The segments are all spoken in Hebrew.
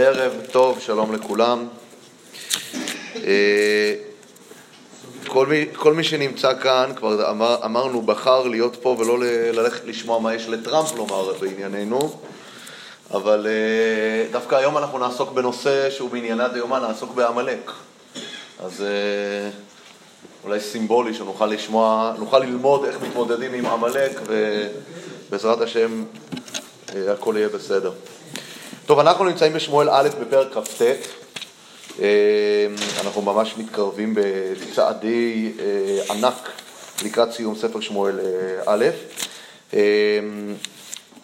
ערב טוב, שלום לכולם. אה, כל מי, כל מי שנמצא כאן, כבר אמר, אמרנו, בחר להיות פה ולא ללכת לשמוע מה יש לטראמפ לומר בענייננו, אבל אה, דווקא היום אנחנו נעסוק בנושא שהוא בענייני דיומה, נעסוק בעמלק. אז אה, אולי סימבולי שנוכל לשמוע, נוכל ללמוד איך מתמודדים עם עמלק, ובעזרת השם הכל יהיה בסדר. טוב, אנחנו נמצאים בשמואל א' בפרק כ"ט. אמ, אנחנו ממש מתקרבים בצעדי אה, ענק לקראת סיום ספר שמואל אה, א'. אמ,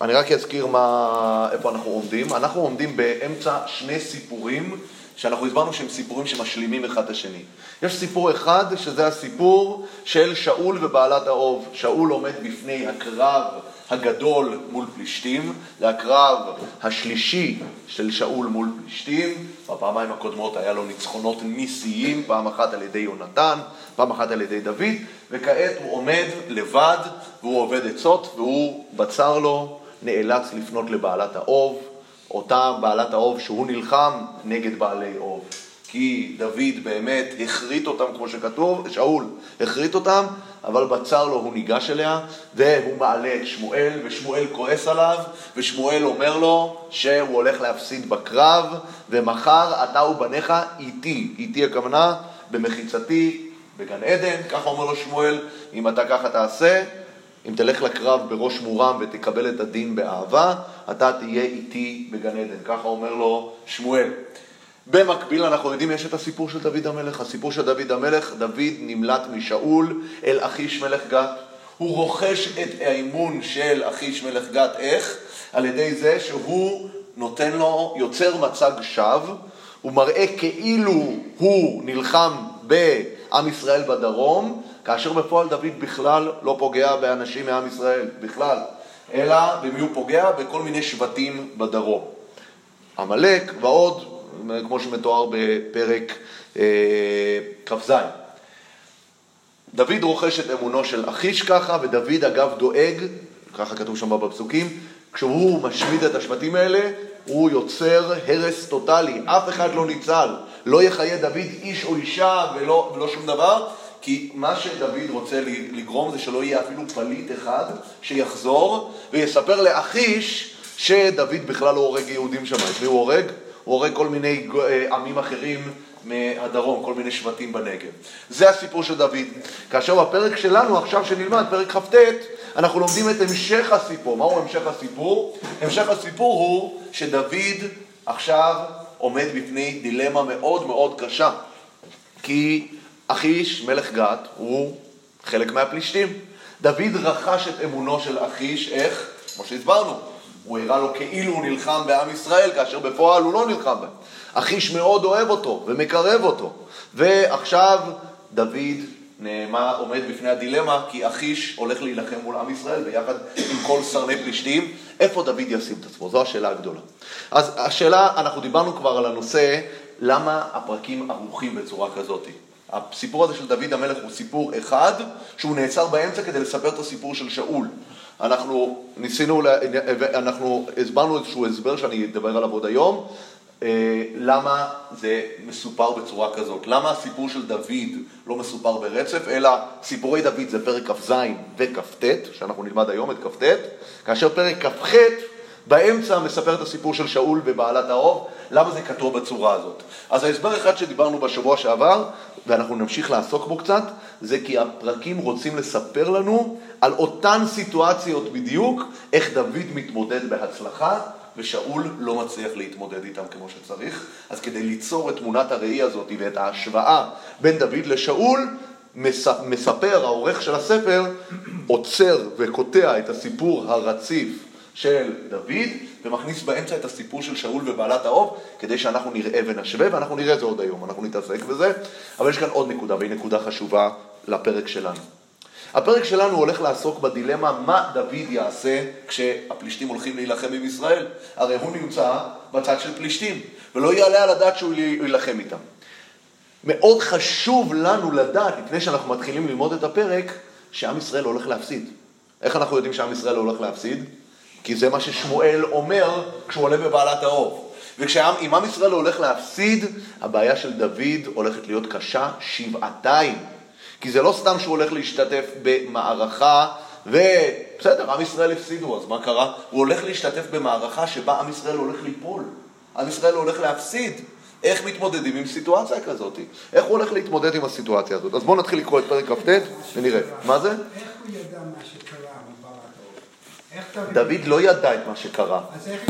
אני רק אזכיר מה, איפה אנחנו עומדים. אנחנו עומדים באמצע שני סיפורים שאנחנו הסברנו שהם סיפורים שמשלימים אחד את השני. יש סיפור אחד שזה הסיפור של שאול ובעלת האוב. שאול עומד בפני הקרב הגדול מול פלישתים, זה הקרב השלישי של שאול מול פלישתים, בפעמיים הקודמות היה לו ניצחונות ניסיים, פעם אחת על ידי יונתן, פעם אחת על ידי דוד, וכעת הוא עומד לבד והוא עובד עצות והוא, בצר לו, נאלץ לפנות לבעלת האוב, אותה בעלת האוב שהוא נלחם נגד בעלי אוב. כי דוד באמת הכרית אותם, כמו שכתוב, שאול הכרית אותם, אבל בצר לו הוא ניגש אליה, והוא מעלה את שמואל, ושמואל כועס עליו, ושמואל אומר לו שהוא הולך להפסיד בקרב, ומחר אתה ובניך איתי, איתי הכוונה, במחיצתי בגן עדן, ככה אומר לו שמואל, אם אתה ככה תעשה, אם תלך לקרב בראש מורם ותקבל את הדין באהבה, אתה תהיה איתי בגן עדן, ככה אומר לו שמואל. במקביל אנחנו יודעים, יש את הסיפור של דוד המלך. הסיפור של דוד המלך, דוד נמלט משאול אל אחיש מלך גת. הוא רוכש את האמון של אחיש מלך גת, איך? על ידי זה שהוא נותן לו, יוצר מצג שווא, הוא מראה כאילו הוא נלחם בעם ישראל בדרום, כאשר בפועל דוד בכלל לא פוגע באנשים מעם ישראל, בכלל, אלא במי הוא פוגע? בכל מיני שבטים בדרום. עמלק ועוד כמו שמתואר בפרק אה, כ"ז. דוד רוכש את אמונו של אחיש ככה, ודוד אגב דואג, ככה כתוב שם בפסוקים, כשהוא משמיד את השבטים האלה, הוא יוצר הרס טוטאלי, אף אחד לא ניצל, לא יחיה דוד איש או אישה ולא, ולא שום דבר, כי מה שדוד רוצה לגרום זה שלא יהיה אפילו פליט אחד שיחזור ויספר לאחיש שדוד בכלל לא הורג יהודים שם. את מי הוא הורג? הוא הורג כל מיני אה, עמים אחרים מהדרום, כל מיני שבטים בנגב. זה הסיפור של דוד. כאשר בפרק שלנו, עכשיו שנלמד, פרק כ"ט, אנחנו לומדים את המשך הסיפור. מהו המשך הסיפור? המשך הסיפור הוא שדוד עכשיו עומד בפני דילמה מאוד מאוד קשה. כי אחיש, מלך גת, הוא חלק מהפלישתים. דוד רכש את אמונו של אחיש, איך? כמו שהסברנו, הוא הראה לו כאילו הוא נלחם בעם ישראל, כאשר בפועל הוא לא נלחם בהם. אחיש מאוד אוהב אותו ומקרב אותו. ועכשיו דוד נאמר, עומד בפני הדילמה, כי אחיש הולך להילחם מול עם ישראל ביחד עם כל סרני פלישתים. איפה דוד ישים את עצמו? זו השאלה הגדולה. אז השאלה, אנחנו דיברנו כבר על הנושא, למה הפרקים ערוכים בצורה כזאת. הסיפור הזה של דוד המלך הוא סיפור אחד, שהוא נעצר באמצע כדי לספר את הסיפור של שאול. אנחנו ניסינו, אנחנו הסברנו איזשהו הסבר שאני אדבר עליו עוד היום, אה, למה זה מסופר בצורה כזאת. למה הסיפור של דוד לא מסופר ברצף, אלא סיפורי דוד זה פרק כ"ז וכ"ט, שאנחנו נלמד היום את כ"ט, כאשר פרק כ"ח באמצע מספר את הסיפור של שאול ובעלת האוב, למה זה כתוב בצורה הזאת. אז ההסבר אחד שדיברנו בשבוע שעבר, ואנחנו נמשיך לעסוק בו קצת, זה כי הפרקים רוצים לספר לנו על אותן סיטואציות בדיוק, איך דוד מתמודד בהצלחה, ושאול לא מצליח להתמודד איתם כמו שצריך. אז כדי ליצור את תמונת הראי הזאת ואת ההשוואה בין דוד לשאול, מספר, העורך של הספר, עוצר וקוטע את הסיפור הרציף של דוד, ומכניס באמצע את הסיפור של שאול ובעלת האוב, כדי שאנחנו נראה ונשווה, ואנחנו נראה את זה עוד היום, אנחנו נתעסק בזה, אבל יש כאן עוד נקודה, והיא נקודה חשובה לפרק שלנו. הפרק שלנו הולך לעסוק בדילמה מה דוד יעשה כשהפלישתים הולכים להילחם עם ישראל. הרי הוא נמצא בצד של פלישתים, ולא יעלה על הדעת שהוא יילחם איתם. מאוד חשוב לנו לדעת, לפני שאנחנו מתחילים ללמוד את הפרק, שעם ישראל הולך להפסיד. איך אנחנו יודעים שעם ישראל הולך להפסיד? כי זה מה ששמואל אומר כשהוא עולה בבעלת האוב. וכשאם עם ישראל הולך להפסיד, הבעיה של דוד הולכת להיות קשה שבעתיים. כי זה לא סתם שהוא הולך להשתתף במערכה, ובסדר, עם ישראל הפסידו, אז מה קרה? הוא הולך להשתתף במערכה שבה עם ישראל הולך ליפול. עם ישראל הולך להפסיד. איך מתמודדים עם סיטואציה כזאת? איך הוא הולך להתמודד עם הסיטואציה הזאת? אז בואו נתחיל לקרוא את פרק כ"ט ונראה. מה זה? איך הוא ידע מה שקרה? דוד לא ידע את מה שקרה,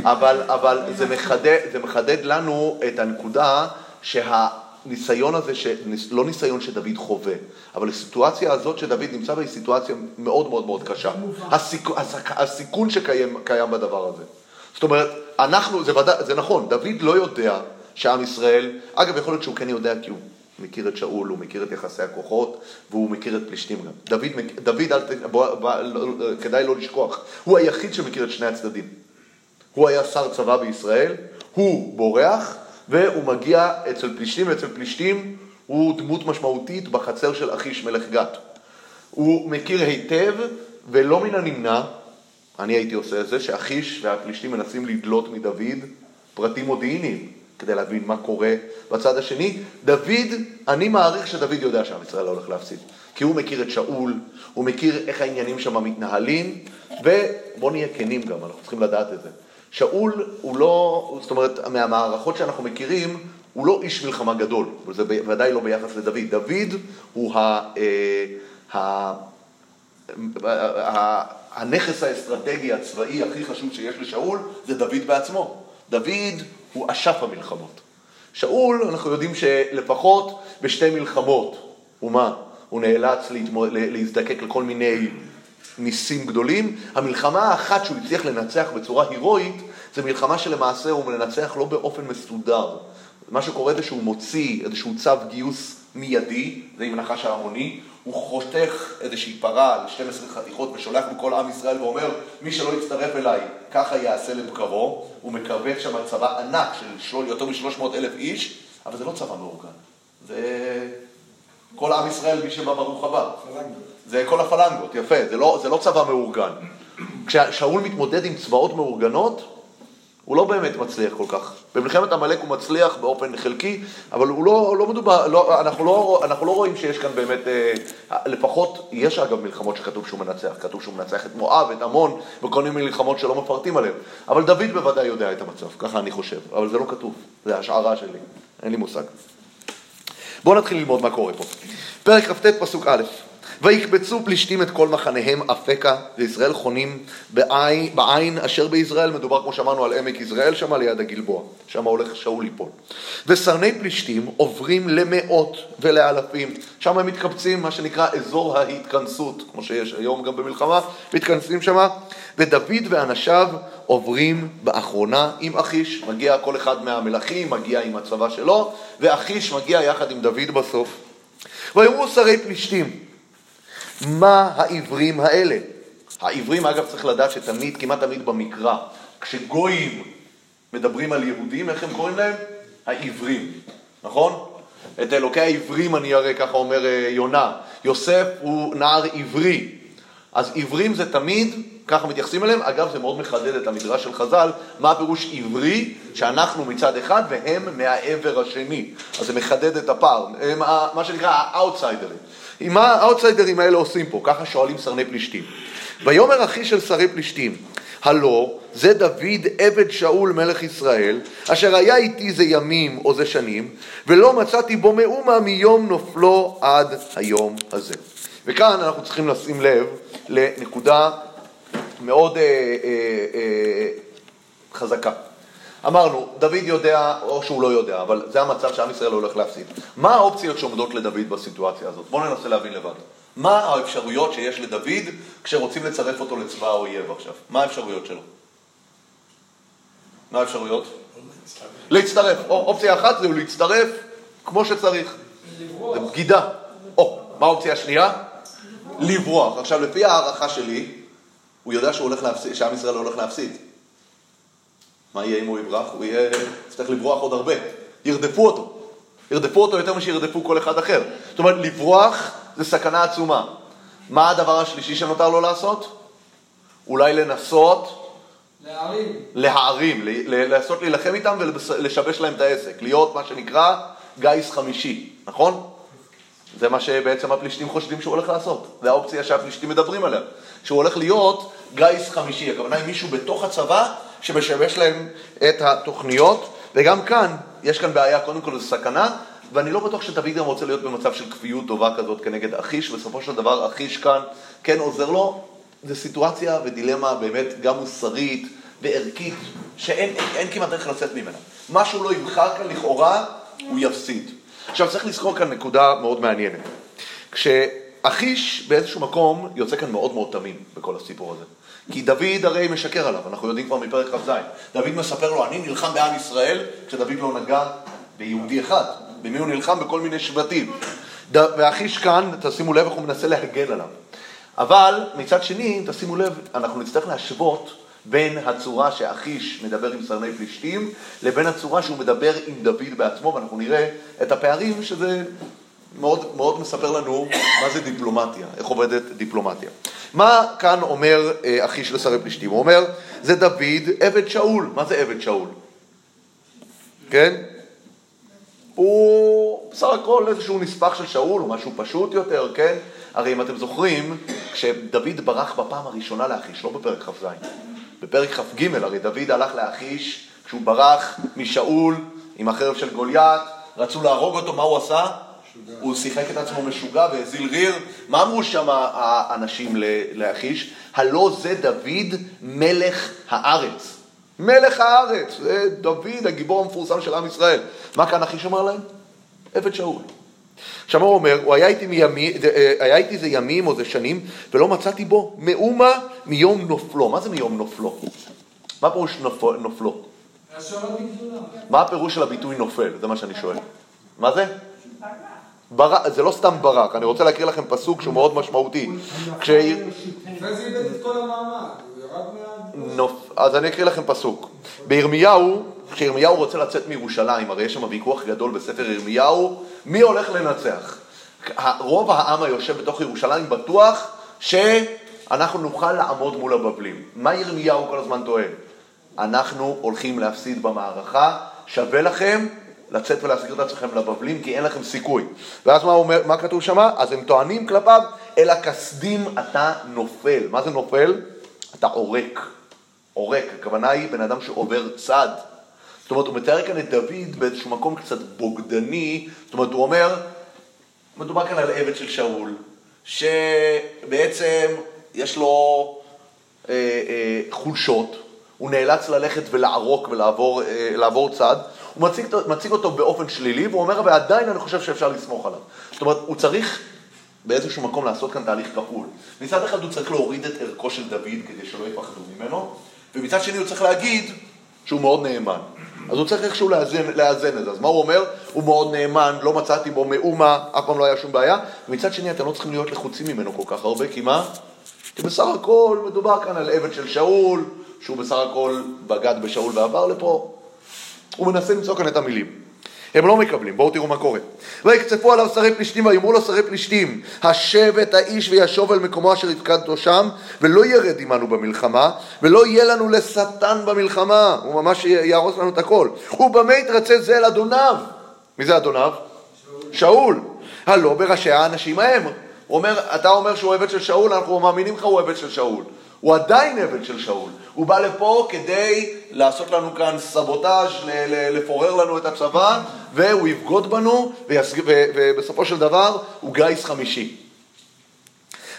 אבל, אבל זה, מחדד, זה מחדד לנו את הנקודה שהניסיון הזה, ש... לא ניסיון שדוד חווה, אבל הסיטואציה הזאת שדוד נמצא בה היא סיטואציה מאוד מאוד מאוד קשה. הסיכ... הסיכ... הסיכון שקיים קיים בדבר הזה. זאת אומרת, אנחנו, זה, ודא, זה נכון, דוד לא יודע שעם ישראל, אגב, יכול להיות שהוא כן יודע כי הוא מכיר את שאול, הוא מכיר את יחסי הכוחות, והוא מכיר את פלישתים גם. דוד, דוד אל. בוא, בוא, לא, לא, כדאי לא לשכוח, הוא היחיד שמכיר את שני הצדדים. הוא היה שר צבא בישראל, הוא בורח, והוא מגיע אצל פלישתים, ואצל פלישתים הוא דמות משמעותית בחצר של אחיש מלך גת. הוא מכיר היטב, ולא מן הנמנע, אני הייתי עושה את זה, שאחיש והפלישתים מנסים לדלות מדוד פרטים מודיעיניים, כדי להבין מה קורה בצד השני. דוד, אני מעריך שדוד יודע שעם ישראל הולך להפסיד. כי הוא מכיר את שאול, הוא מכיר איך העניינים שם מתנהלים, ובואו נהיה כנים גם, אנחנו צריכים לדעת את זה. שאול הוא לא, זאת אומרת, מהמערכות שאנחנו מכירים, הוא לא איש מלחמה גדול, וזה בוודאי לא ביחס לדוד. דוד הוא ה... אה, ה ה- הנכס האסטרטגי הצבאי הכי חשוב שיש לשאול זה דוד בעצמו. דוד הוא אשף המלחמות. שאול, אנחנו יודעים שלפחות בשתי מלחמות, הוא מה? הוא נאלץ להתמו... ל- להזדקק לכל מיני ניסים גדולים. המלחמה האחת שהוא הצליח לנצח בצורה הירואית, זה מלחמה שלמעשה הוא מנצח לא באופן מסודר. מה שקורה זה שהוא מוציא איזשהו צו גיוס מיידי, זה עם הנחש ההמוני, הוא חותך איזושהי פרה על 12 חתיכות ושולח לכל עם ישראל ואומר, מי שלא יצטרף אליי, ככה יעשה לבקרו. הוא מכווץ שם צבא ענק של של- יותר מ-300 אלף איש, אבל זה לא צבא מאורגן. זה כל עם ישראל, מי שבא ברוך הבא. זה כל הפלנגות, יפה, זה לא, זה לא צבא מאורגן. כששאול מתמודד עם צבאות מאורגנות, הוא לא באמת מצליח כל כך. במלחמת עמלק הוא מצליח באופן חלקי, אבל הוא לא, לא מדובר, לא, אנחנו, לא, אנחנו לא רואים שיש כאן באמת, אה, לפחות, יש אגב מלחמות שכתוב שהוא מנצח, כתוב שהוא מנצח את מואב, את עמון, וכל מיני מלחמות שלא מפרטים עליהן. אבל דוד בוודאי יודע את המצב, ככה אני חושב, אבל זה לא כתוב, זה השערה שלי, אין לי מושג. בואו נתחיל ללמוד מה קורה פה. פרק כ"ט פסוק א' ויקבצו פלישתים את כל מחניהם אפקה, וישראל חונים בעין, בעין אשר ביזרעאל, מדובר כמו שאמרנו על עמק יזרעאל, שם ליד הגלבוע, שם הולך שאול ליפול. וסרני פלישתים עוברים למאות ולאלפים, שם הם מתקבצים, מה שנקרא אזור ההתכנסות, כמו שיש היום גם במלחמה, מתכנסים שם, ודוד ואנשיו עוברים באחרונה עם אחיש, מגיע כל אחד מהמלכים, מגיע עם הצבא שלו, ואחיש מגיע יחד עם דוד בסוף. ויאמרו שרי פלישתים, מה העברים האלה? העברים, אגב, צריך לדעת שתמיד, כמעט תמיד במקרא, כשגויים מדברים על יהודים, איך הם קוראים להם? העברים, נכון? את אלוקי העברים אני אראה, ככה אומר אה, יונה. יוסף הוא נער עברי. אז עברים זה תמיד, ככה מתייחסים אליהם. אגב, זה מאוד מחדד את המדרש של חז"ל, מה הפירוש עברי, שאנחנו מצד אחד והם מהעבר השני. אז זה מחדד את הפער. הם מה שנקרא האאוטסיידרים. מה האאוטסיידרים האלה עושים פה? ככה שואלים סרני פלשתים. ויאמר אחי של שרי פלישתים, הלא זה דוד עבד שאול מלך ישראל, אשר היה איתי זה ימים או זה שנים, ולא מצאתי בו מאומה מיום נופלו עד היום הזה. וכאן אנחנו צריכים לשים לב לנקודה מאוד אה, אה, אה, חזקה. אמרנו, דוד יודע או שהוא לא יודע, אבל זה המצב שעם ישראל הולך להפסיד. מה האופציות שעומדות לדוד בסיטואציה הזאת? בואו ננסה להבין לבד. מה האפשרויות שיש לדוד כשרוצים לצרף אותו לצבא האויב עכשיו? מה האפשרויות שלו? מה האפשרויות? להצטרף. או, אופציה אחת זה להצטרף כמו שצריך. זה בגידה. או, מה האופציה השנייה? לברוח. עכשיו, לפי הערכה שלי, הוא יודע שעם ישראל הולך להפסיד. מה יהיה אם הוא יברח? הוא יהיה, יצטרך לברוח עוד הרבה. ירדפו אותו. ירדפו אותו יותר משירדפו כל אחד אחר. זאת אומרת, לברוח זה סכנה עצומה. מה הדבר השלישי שנותר לו לעשות? אולי לנסות להערים. להערים, לעשות להילחם איתם ולשבש להם את העסק, להיות מה שנקרא גיס חמישי, נכון? זה מה שבעצם הפלישתים חושבים שהוא הולך לעשות, זה האופציה שהפלישתים מדברים עליה, שהוא הולך להיות גיס חמישי, הכוונה היא מישהו בתוך הצבא שמשבש להם את התוכניות, וגם כאן, יש כאן בעיה, קודם כל זו סכנה, ואני לא בטוח שדוד גם רוצה להיות במצב של כפיות טובה כזאת כנגד אחיש, בסופו של דבר אחיש כאן כן עוזר לו, זו סיטואציה ודילמה באמת גם מוסרית וערכית, שאין אין, אין כמעט דרך לצאת ממנה. מה שהוא לא יבחר כאן לכאורה, הוא יפסיד. עכשיו צריך לזכור כאן נקודה מאוד מעניינת. כשאחיש באיזשהו מקום יוצא כאן מאוד מאוד תמים בכל הסיפור הזה. כי דוד הרי משקר עליו, אנחנו יודעים כבר מפרק כ"ז. דוד מספר לו, אני נלחם בעם ישראל, כשדוד לא נגע ביהודי אחד. במי הוא נלחם? בכל מיני שבטים. ואחיש כאן, תשימו לב איך הוא מנסה להגן עליו. אבל מצד שני, תשימו לב, אנחנו נצטרך להשוות בין הצורה שאחיש מדבר עם סרני פלישתים לבין הצורה שהוא מדבר עם דוד בעצמו, ואנחנו נראה את הפערים שזה מאוד, מאוד מספר לנו מה זה דיפלומטיה, איך עובדת דיפלומטיה. מה כאן אומר אה, אחיש לשרי פלישתים? הוא אומר, זה דוד עבד שאול. מה זה עבד שאול? כן? הוא בסך הכל איזשהו נספח של שאול, או משהו פשוט יותר, כן? הרי אם אתם זוכרים, כשדוד ברח בפעם הראשונה לאחיש, לא בפרק כ"ז, בפרק כ"ג, הרי דוד הלך לאחיש כשהוא ברח משאול עם החרב של גוליית, רצו להרוג אותו, מה הוא עשה? הוא שיחק את עצמו משוגע והזיל ריר. מה אמרו שם האנשים ל- לאחיש? הלא זה דוד מלך הארץ. מלך הארץ, זה דוד הגיבור המפורסם של עם ישראל. מה כאן אחיש אמר להם? עבד שאול. הוא אומר? הוא היה איתי, מימי, אה, היה איתי זה ימים או זה שנים ולא מצאתי בו מאומה מיום נופלו. מה זה מיום נופלו? מה פירוש נופ- נופלו? מה הפירוש של הביטוי נופל? זה מה שאני שואל. מה זה? ברק, זה לא סתם ברק, אני רוצה להקריא לכם פסוק שהוא מאוד משמעותי. כש... אחרי זה איבד את כל המעמד, הוא ירד מה... נופ... אז אני אקריא לכם פסוק. בירמיהו, כשירמיהו רוצה לצאת מירושלים, הרי יש שם ויכוח גדול בספר ירמיהו, מי הולך לנצח? רוב העם היושב בתוך ירושלים בטוח שאנחנו נוכל לעמוד מול הבבלים. מה ירמיהו כל הזמן טוען? אנחנו הולכים להפסיד במערכה, שווה לכם לצאת ולהסגיר את עצמכם לבבלים, כי אין לכם סיכוי. ואז מה, אומר, מה כתוב שם? אז הם טוענים כלפיו, אל הכסדים אתה נופל. מה זה נופל? אתה עורק. עורק, הכוונה היא בן אדם שעובר צד. זאת אומרת, הוא מתאר כאן את דוד באיזשהו מקום קצת בוגדני, זאת אומרת, הוא אומר, מדובר כאן על עבד של שאול, שבעצם יש לו אה, אה, חולשות, הוא נאלץ ללכת ולערוק ולעבור אה, צד, הוא מציג, מציג אותו באופן שלילי, והוא אומר, ועדיין אני חושב שאפשר לסמוך עליו. זאת אומרת, הוא צריך באיזשהו מקום לעשות כאן תהליך כפול. מצד אחד הוא צריך להוריד את ערכו של דוד כדי שלא יפחדו ממנו, ומצד שני הוא צריך להגיד שהוא מאוד נאמן. אז הוא צריך איכשהו לאזן, לאזן את זה. אז מה הוא אומר? הוא מאוד נאמן, לא מצאתי בו מאומה, אף פעם לא היה שום בעיה. ומצד שני אתם לא צריכים להיות לחוצים ממנו כל כך הרבה, כי מה? כי בסך הכל מדובר כאן על עבד של שאול, שהוא בסך הכל בגד בשאול ועבר לפה. הוא מנסה למצוא כאן את המילים. הם לא מקבלים, בואו תראו מה קורה. ויקצפו עליו שרי פלישתים ויאמרו לו שרי פלישתים, השב את האיש וישוב אל מקומו אשר הפקדתו שם, ולא ירד עמנו במלחמה, ולא יהיה לנו לשטן במלחמה, הוא ממש יהרוס לנו את הכל. ובמה יתרצה זה אל אדוניו? מי זה אדוניו? שאול. הלא בראשי האנשים ההם. הוא אומר, אתה אומר שהוא עבד של שאול, אנחנו מאמינים לך הוא עבד של שאול. הוא עדיין עבד של שאול. הוא בא לפה כדי לעשות לנו כאן סבוטאז', לפורר לנו את הצבא, והוא יבגוד בנו, ויסג... ובסופו של דבר הוא גיס חמישי.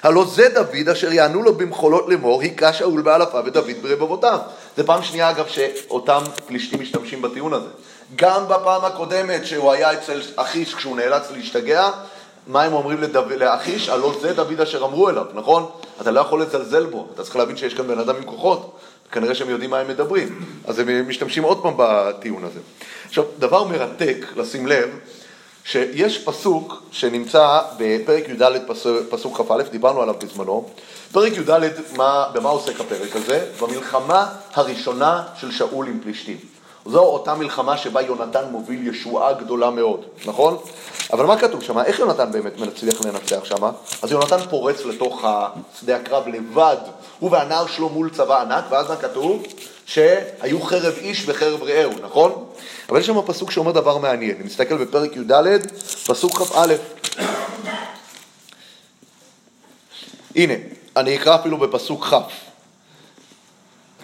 הלא זה דוד אשר יענו לו במחולות לאמור, היכה שאול באלפיו ודוד ברבבותיו. זה פעם שנייה אגב שאותם פלישתים משתמשים בטיעון הזה. גם בפעם הקודמת שהוא היה אצל אחיש כשהוא נאלץ להשתגע, מה הם אומרים לדו... לאחיש? הלא זה דוד אשר אמרו אליו, נכון? אתה לא יכול לזלזל בו, אתה צריך להבין שיש כאן בן אדם עם כוחות, כנראה שהם יודעים מה הם מדברים. אז הם משתמשים עוד פעם בטיעון הזה. עכשיו, דבר מרתק, לשים לב, שיש פסוק שנמצא בפרק י"ד פסוק, כ"א, דיברנו עליו בזמנו. פרק י"ד, מה, במה עוסק הפרק הזה? במלחמה הראשונה של שאול עם פלישתים. זו אותה מלחמה שבה יונתן מוביל ישועה גדולה מאוד, נכון? אבל מה כתוב שם? איך יונתן באמת מצליח לנצח שם? אז יונתן פורץ לתוך שדה הקרב לבד, הוא והנער שלו מול צבא ענק, ואז מה כתוב? שהיו חרב איש וחרב רעהו, נכון? אבל יש שם פסוק שאומר דבר מעניין. אני מסתכל בפרק י"ד, פסוק כ"א. הנה, אני אקרא אפילו בפסוק כ'.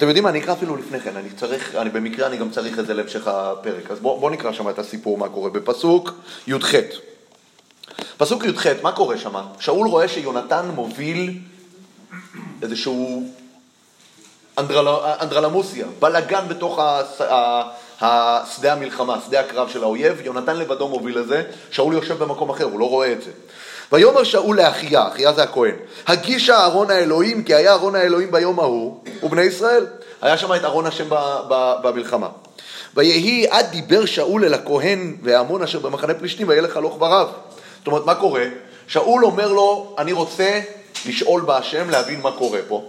אתם יודעים מה, אני אקרא אפילו לפני כן, אני צריך, אני במקרה אני גם צריך את זה להמשך הפרק, אז בואו בוא נקרא שם את הסיפור מה קורה בפסוק י"ח. פסוק י"ח, מה קורה שם? שאול רואה שיונתן מוביל איזשהו אנדרל, אנדרלמוסיה, בלאגן בתוך השדה המלחמה, שדה הקרב של האויב, יונתן לבדו מוביל לזה, שאול יושב במקום אחר, הוא לא רואה את זה. ויאמר שאול לאחיה, אחיה זה הכהן, הגישה אהרון האלוהים, כי היה אהרון האלוהים ביום ההוא, ובני ישראל. היה שם את אהרון השם במלחמה. ויהי עד דיבר שאול אל הכהן וההמון אשר במחנה פלישתים, וילך הלוך ברב. זאת אומרת, מה קורה? שאול אומר לו, אני רוצה לשאול בהשם, להבין מה קורה פה.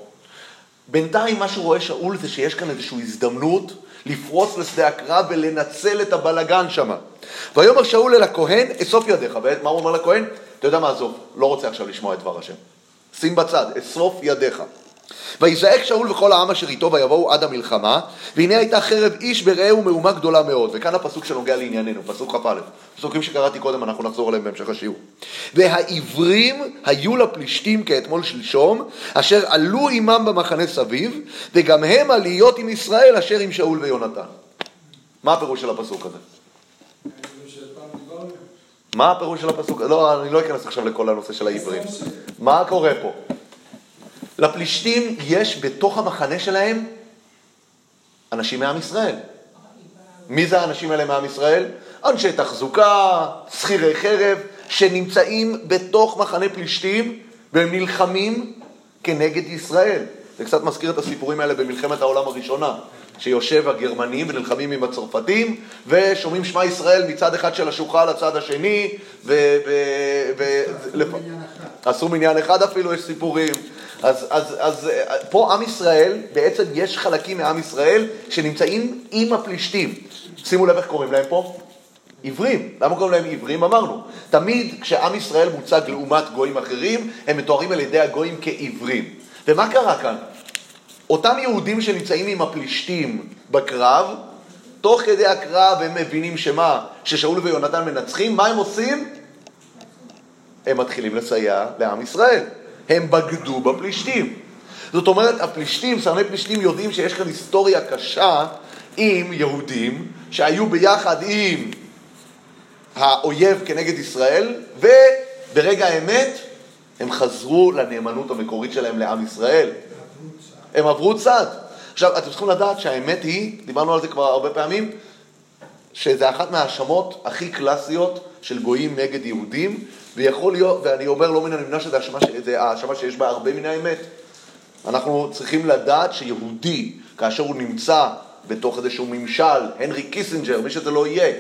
בינתיים מה שהוא רואה שאול זה שיש כאן איזושהי הזדמנות לפרוץ לשדה הקרב ולנצל את הבלגן שם. ויאמר שאול אל הכהן, אסוף ידיך. ומה הוא אומר לכהן? אתה יודע מה, עזוב, לא רוצה עכשיו לשמוע את דבר השם. שים בצד, אסוף ידיך. ויזעק שאול וכל העם אשר איתו ויבואו עד המלחמה, והנה הייתה חרב איש ברעהו מהומה גדולה מאוד. וכאן הפסוק שנוגע לענייננו, פסוק כ"א. פסוקים שקראתי קודם, אנחנו נחזור עליהם בהמשך השיעור. והעברים היו לפלישתים כאתמול שלשום, אשר עלו עמם במחנה סביב, וגם הם עליות עם ישראל אשר עם שאול ויונתן. מה הפירוש של הפסוק הזה? מה הפירוש של הפסוק? לא, אני לא אכנס עכשיו לכל הנושא של העברים. מה קורה פה? לפלישתים יש בתוך המחנה שלהם אנשים מעם ישראל. מי זה האנשים האלה מעם ישראל? אנשי תחזוקה, שכירי חרב, שנמצאים בתוך מחנה פלישתים והם נלחמים כנגד ישראל. זה קצת מזכיר את הסיפורים האלה במלחמת העולם הראשונה. שיושב הגרמנים ונלחמים עם הצרפתים, ושומעים שמע ישראל מצד אחד של השוחה לצד השני, ו... ו, ו עשו מניין אחד אפילו, יש סיפורים. אז, אז, אז פה עם ישראל, בעצם יש חלקים מעם ישראל שנמצאים עם הפלישתים. שימו לב איך קוראים להם פה? עיוורים. למה קוראים להם עיוורים? אמרנו. תמיד כשעם ישראל מוצג לעומת גויים אחרים, הם מתוארים על ידי הגויים כעיוורים. ומה קרה כאן? אותם יהודים שנמצאים עם הפלישתים בקרב, תוך כדי הקרב הם מבינים שמה? ששאול ויונתן מנצחים, מה הם עושים? הם מתחילים לסייע לעם ישראל. הם בגדו בפלישתים. זאת אומרת, הפלישתים, סרני פלישתים יודעים שיש כאן היסטוריה קשה עם יהודים שהיו ביחד עם האויב כנגד ישראל, וברגע האמת הם חזרו לנאמנות המקורית שלהם לעם ישראל. הם עברו צד. עכשיו, אתם צריכים לדעת שהאמת היא, דיברנו על זה כבר הרבה פעמים, שזה אחת מההאשמות הכי קלאסיות של גויים נגד יהודים, ויכול להיות, ואני אומר לא מן הנמנע שזה האשמה שיש בה הרבה מן האמת. אנחנו צריכים לדעת שיהודי, כאשר הוא נמצא בתוך איזשהו ממשל, הנרי קיסינג'ר, מי שזה לא יהיה,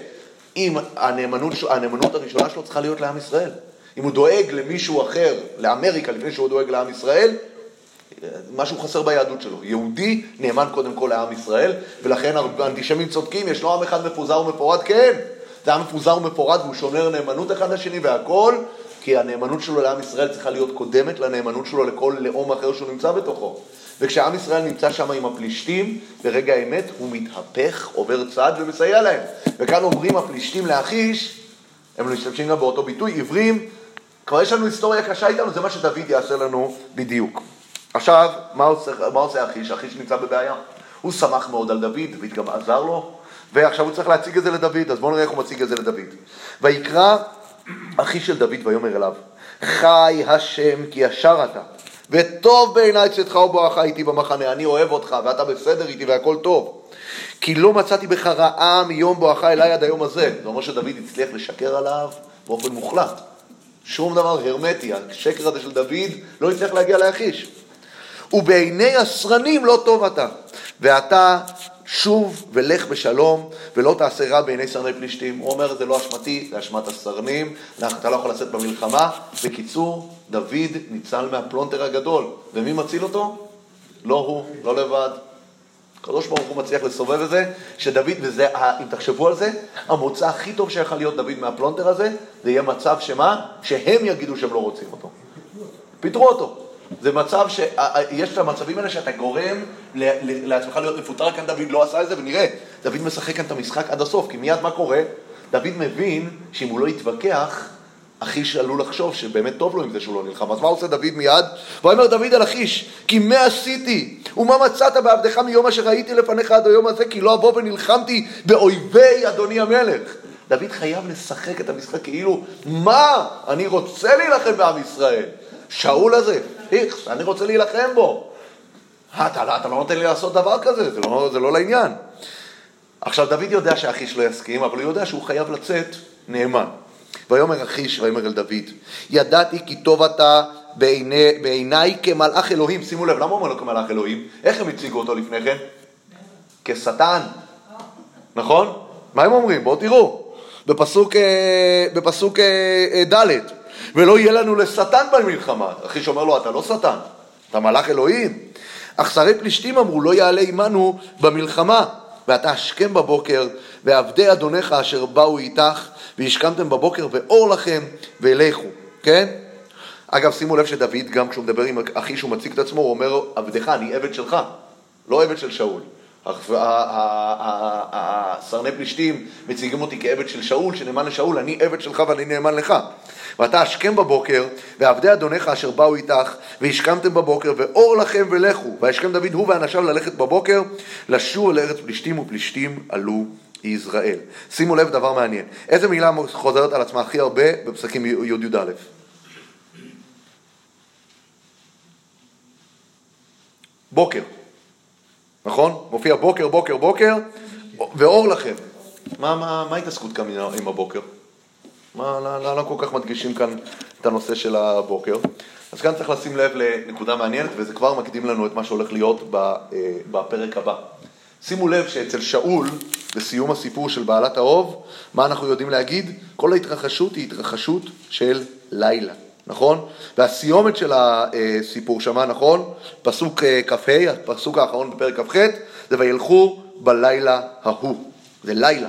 אם הנאמנות, הנאמנות הראשונה שלו צריכה להיות לעם ישראל. אם הוא דואג למישהו אחר, לאמריקה, לפני שהוא דואג לעם ישראל, משהו חסר ביהדות שלו. יהודי נאמן קודם כל לעם ישראל, ולכן האנטישמים צודקים, ישנו עם אחד מפוזר ומפורד, כן. זה עם מפוזר ומפורד והוא שומר נאמנות אחד לשני והכל, כי הנאמנות שלו לעם ישראל צריכה להיות קודמת לנאמנות שלו לכל לאום אחר שהוא נמצא בתוכו. וכשעם ישראל נמצא שם עם הפלישתים, ברגע האמת הוא מתהפך, עובר צד ומסייע להם. וכאן אומרים הפלישתים לאחיש, הם משתמשים גם באותו ביטוי, עיוורים, כבר יש לנו היסטוריה קשה איתנו, זה מה שדוד יעשה לנו בדיוק. עכשיו, מה עושה, מה עושה אחיש? אחיש נמצא בבעיה. הוא שמח מאוד על דוד, דוד גם עזר לו, ועכשיו הוא צריך להציג את זה לדוד, אז בואו נראה איך הוא מציג את זה לדוד. ויקרא אחי של דוד ויאמר אליו, חי השם כי ישר אתה, וטוב בעיניי צאתך ובואך איתי במחנה, אני אוהב אותך ואתה בסדר איתי והכל טוב. כי לא מצאתי בך רעה מיום בואך אליי עד היום הזה. זה אומר שדוד הצליח לשקר עליו באופן מוחלט. שום דבר הרמטי, השקר הזה של דוד לא הצליח להגיע לאחיש. ובעיני הסרנים לא טוב אתה. ואתה שוב ולך בשלום, ולא תעשה רע בעיני סרני פלישתים. הוא אומר, זה לא אשמתי, זה אשמת הסרנים, אתה לא יכול לצאת במלחמה. בקיצור, דוד ניצל מהפלונטר הגדול. ומי מציל אותו? לא הוא, לא לבד. הקדוש ברוך הוא מצליח לסובב את זה, שדוד, וזה, אם תחשבו על זה, המוצא הכי טוב שיכול להיות דוד מהפלונטר הזה, זה יהיה מצב שמה? שהם יגידו שהם לא רוצים אותו. פיטרו אותו. זה מצב שיש את המצבים האלה שאתה גורם לעצמך להיות מפוטר, כאן דוד לא עשה את זה, ונראה, דוד משחק כאן את המשחק עד הסוף, כי מיד מה קורה? דוד מבין שאם הוא לא יתווכח, אחיש עלול לחשוב שבאמת טוב לו עם זה שהוא לא נלחם. אז מה עושה דוד מיד? ואומר דוד אל אחיש, כי מה עשיתי? ומה מצאת בעבדך מיום אשר ראיתי לפניך עד היום הזה? כי לא אבוא ונלחמתי באויבי אדוני המלך. דוד חייב לשחק את המשחק כאילו, מה? אני רוצה להילחם בעם ישראל. שאול הזה, איכס, אני רוצה להילחם בו. אתה, לא, אתה לא נותן לי לעשות דבר כזה, זה לא, זה לא לעניין. עכשיו, דוד יודע שאחיש לא יסכים, אבל הוא יודע שהוא חייב לצאת נאמן. ויאמר אחיש, ויאמר אל דוד, ידעתי כי טוב אתה בעיני, בעיניי כמלאך אלוהים. שימו לב, למה הוא אומר לו כמלאך אלוהים? איך הם הציגו אותו לפני כן? כשטן, נכון? מה הם אומרים? בואו תראו. בפסוק, אה, בפסוק אה, אה, ד' ולא יהיה לנו לשטן במלחמה. אחיש אומר לו, אתה לא שטן, אתה מלאך אלוהים. אך שרי פלישתים אמרו, לא יעלה עמנו במלחמה. ואתה השכם בבוקר, ועבדי אדונך אשר באו איתך, והשכמתם בבוקר, ואור לכם, ולכו. כן? אגב, שימו לב שדוד, גם כשהוא מדבר עם אחי שהוא מציג את עצמו, הוא אומר, עבדך, אני עבד שלך, לא עבד של שאול. סרני פלישתים מציגים אותי כעבד של שאול, שנאמן לשאול, אני עבד שלך ואני נאמן לך. ואתה השכם בבוקר, ועבדי אדונך אשר באו איתך, והשכמתם בבוקר, ואור לכם ולכו. וישכם דוד הוא ואנשיו ללכת בבוקר, לשוב אל ארץ פלישתים, ופלישתים עלו ישראל. שימו לב דבר מעניין. איזה מילה חוזרת על עצמה הכי הרבה בפסקים י"א? בוקר. נכון? מופיע בוקר, בוקר, בוקר, ואור לכם. מה, מה, מה ההתעסקות כאן עם הבוקר? מה, למה לא כל כך מדגישים כאן את הנושא של הבוקר? אז כאן צריך לשים לב לנקודה מעניינת, וזה כבר מקדים לנו את מה שהולך להיות אה, בפרק הבא. שימו לב שאצל שאול, בסיום הסיפור של בעלת האוב, מה אנחנו יודעים להגיד? כל ההתרחשות היא התרחשות של לילה. נכון? והסיומת של הסיפור שמה, נכון? פסוק אה, כ"ה, הפסוק האחרון בפרק כ"ח, זה וילכו בלילה ההוא. זה לילה.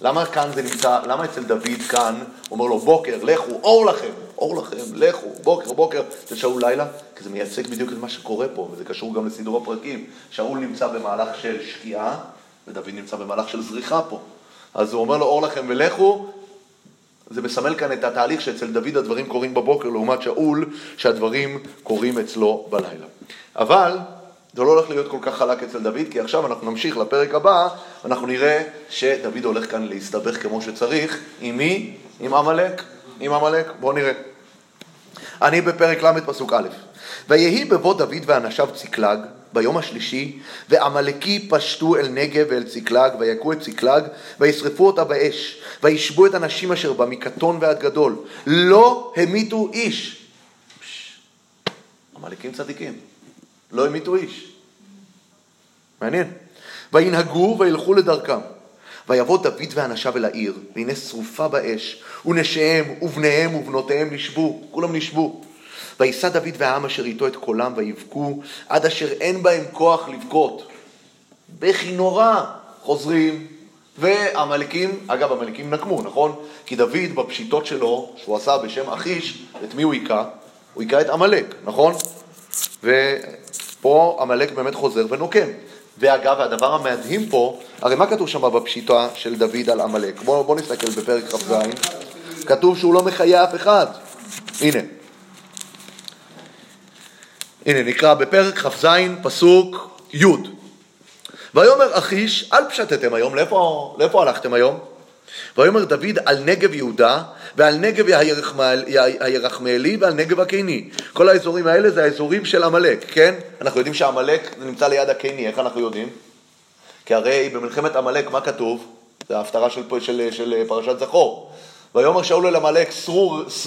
למה כאן זה נמצא, למה אצל דוד כאן אומר לו בוקר, לכו, אור לכם, אור לכם, לכו, בוקר, בוקר, זה שאול לילה? כי זה מייצג בדיוק את מה שקורה פה, וזה קשור גם לסידור הפרקים. שאול נמצא במהלך של שקיעה, ודוד נמצא במהלך של זריחה פה. אז הוא אומר לו אור לכם ולכו, זה מסמל כאן את התהליך שאצל דוד הדברים קורים בבוקר, לעומת שאול, שהדברים קורים אצלו בלילה. אבל זה לא הולך להיות כל כך חלק אצל דוד, כי עכשיו אנחנו נמשיך לפרק הבא, ואנחנו נראה שדוד הולך כאן להסתבך כמו שצריך. עם מי? עם עמלק. עם עמלק. בואו נראה. אני בפרק ל' פסוק א', ויהי בבוא דוד ואנשיו צקלג, ביום השלישי, ועמלקי פשטו אל נגב ואל צקלג, ויכו את צקלג, וישרפו אותה באש, וישבו את הנשים אשר בה מקטון ועד גדול. לא המיתו איש. עמלקים צדיקים. לא המיתו איש. מעניין. וינהגו וילכו לדרכם. ויבוא דוד ואנשיו אל העיר, והנה שרופה באש, ונשיהם ובניהם ובנותיהם נשבו, כולם נשבו. וישא דוד והעם אשר איתו את קולם ויבכו, עד אשר אין בהם כוח לבכות. בכי נורא, חוזרים, ועמלקים, אגב, עמלקים נקמו, נכון? כי דוד בפשיטות שלו, שהוא עשה בשם אחיש, את מי הוא היכה? הוא היכה את עמלק, נכון? ופה עמלק באמת חוזר ונוקם. ואגב, הדבר המדהים פה, הרי מה כתוב שם בפשיטה של דוד על עמלק? בואו בוא נסתכל בפרק כ"ז. כתוב שהוא לא מחיה אף אחד. הנה. הנה, נקרא בפרק כ"ז, פסוק י' ויאמר אחיש, אל פשטתם היום, לאיפה, לאיפה הלכתם היום? ויאמר דוד על נגב יהודה ועל נגב הירחמאלי ועל נגב הקיני. כל האזורים האלה זה האזורים של עמלק, כן? אנחנו יודעים שעמלק נמצא ליד הקיני, איך אנחנו יודעים? כי הרי במלחמת עמלק מה כתוב? זה ההפטרה של, של, של פרשת זכור. ויאמר שאול אל עמלק,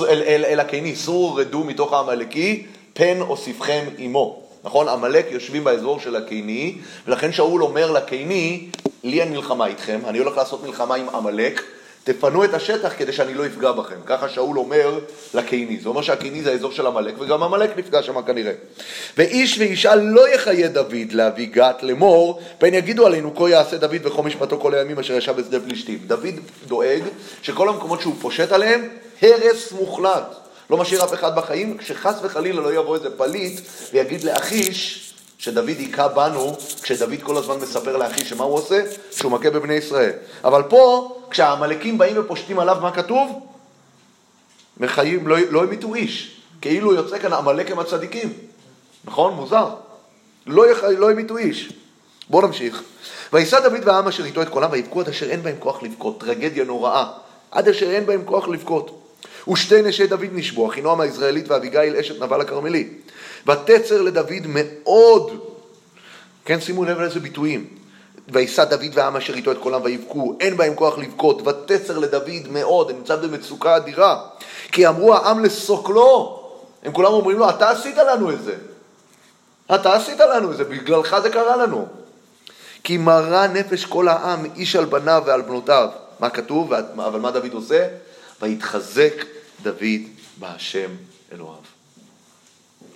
אל, אל, אל הקיני, סרו רדו מתוך העמלקי, פן אוסיפכם עמו. נכון? עמלק יושבים באזור של הקיני, ולכן שאול אומר לקיני, לי אין מלחמה איתכם, אני הולך לעשות מלחמה עם עמלק, תפנו את השטח כדי שאני לא אפגע בכם. ככה שאול אומר לקיני. זה אומר שהקיני זה האזור של עמלק, וגם עמלק נפגע שם כנראה. ואיש ואישה לא יחיה דוד להביא גת לאמור, פן יגידו עלינו כה יעשה דוד וכל משפטו כל הימים אשר ישב בשדה פלישתים. דוד דואג שכל המקומות שהוא פושט עליהם, הרס מוחלט. לא משאיר אף אחד בחיים, כשחס וחלילה לא יבוא איזה פליט ויגיד לאחיש שדוד היכה בנו, כשדוד כל הזמן מספר לאחיש שמה הוא עושה? שהוא מכה בבני ישראל. אבל פה, כשהעמלקים באים ופושטים עליו, מה כתוב? מחיים, לא, לא המיתו איש. כאילו יוצא כאן עמלק עם הצדיקים. נכון? מוזר. לא. לא המיתו איש. בואו נמשיך. וישא דוד והעם אשר איתו את קולם ויבכו עד אשר אין בהם כוח לבכות. טרגדיה נוראה. עד אשר אין בהם כוח לבכות. ושתי נשי דוד נשבו, אחינועם הישראלית ואביגיל אשת נבל הכרמלי. ותצר לדוד מאוד, כן, שימו לב לאיזה ביטויים. וישא דוד והעם אשר איתו את קולם ויבכו, אין בהם כוח לבכות, ותצר לדוד מאוד, נמצא במצוקה אדירה. כי אמרו העם לסוקלו, הם כולם אומרים לו, אתה עשית לנו את זה. אתה עשית לנו את זה, בגללך זה קרה לנו. כי מרה נפש כל העם, איש על בניו ועל בנותיו. מה כתוב? אבל מה דוד עושה? ויתחזק דוד בהשם אלוהיו.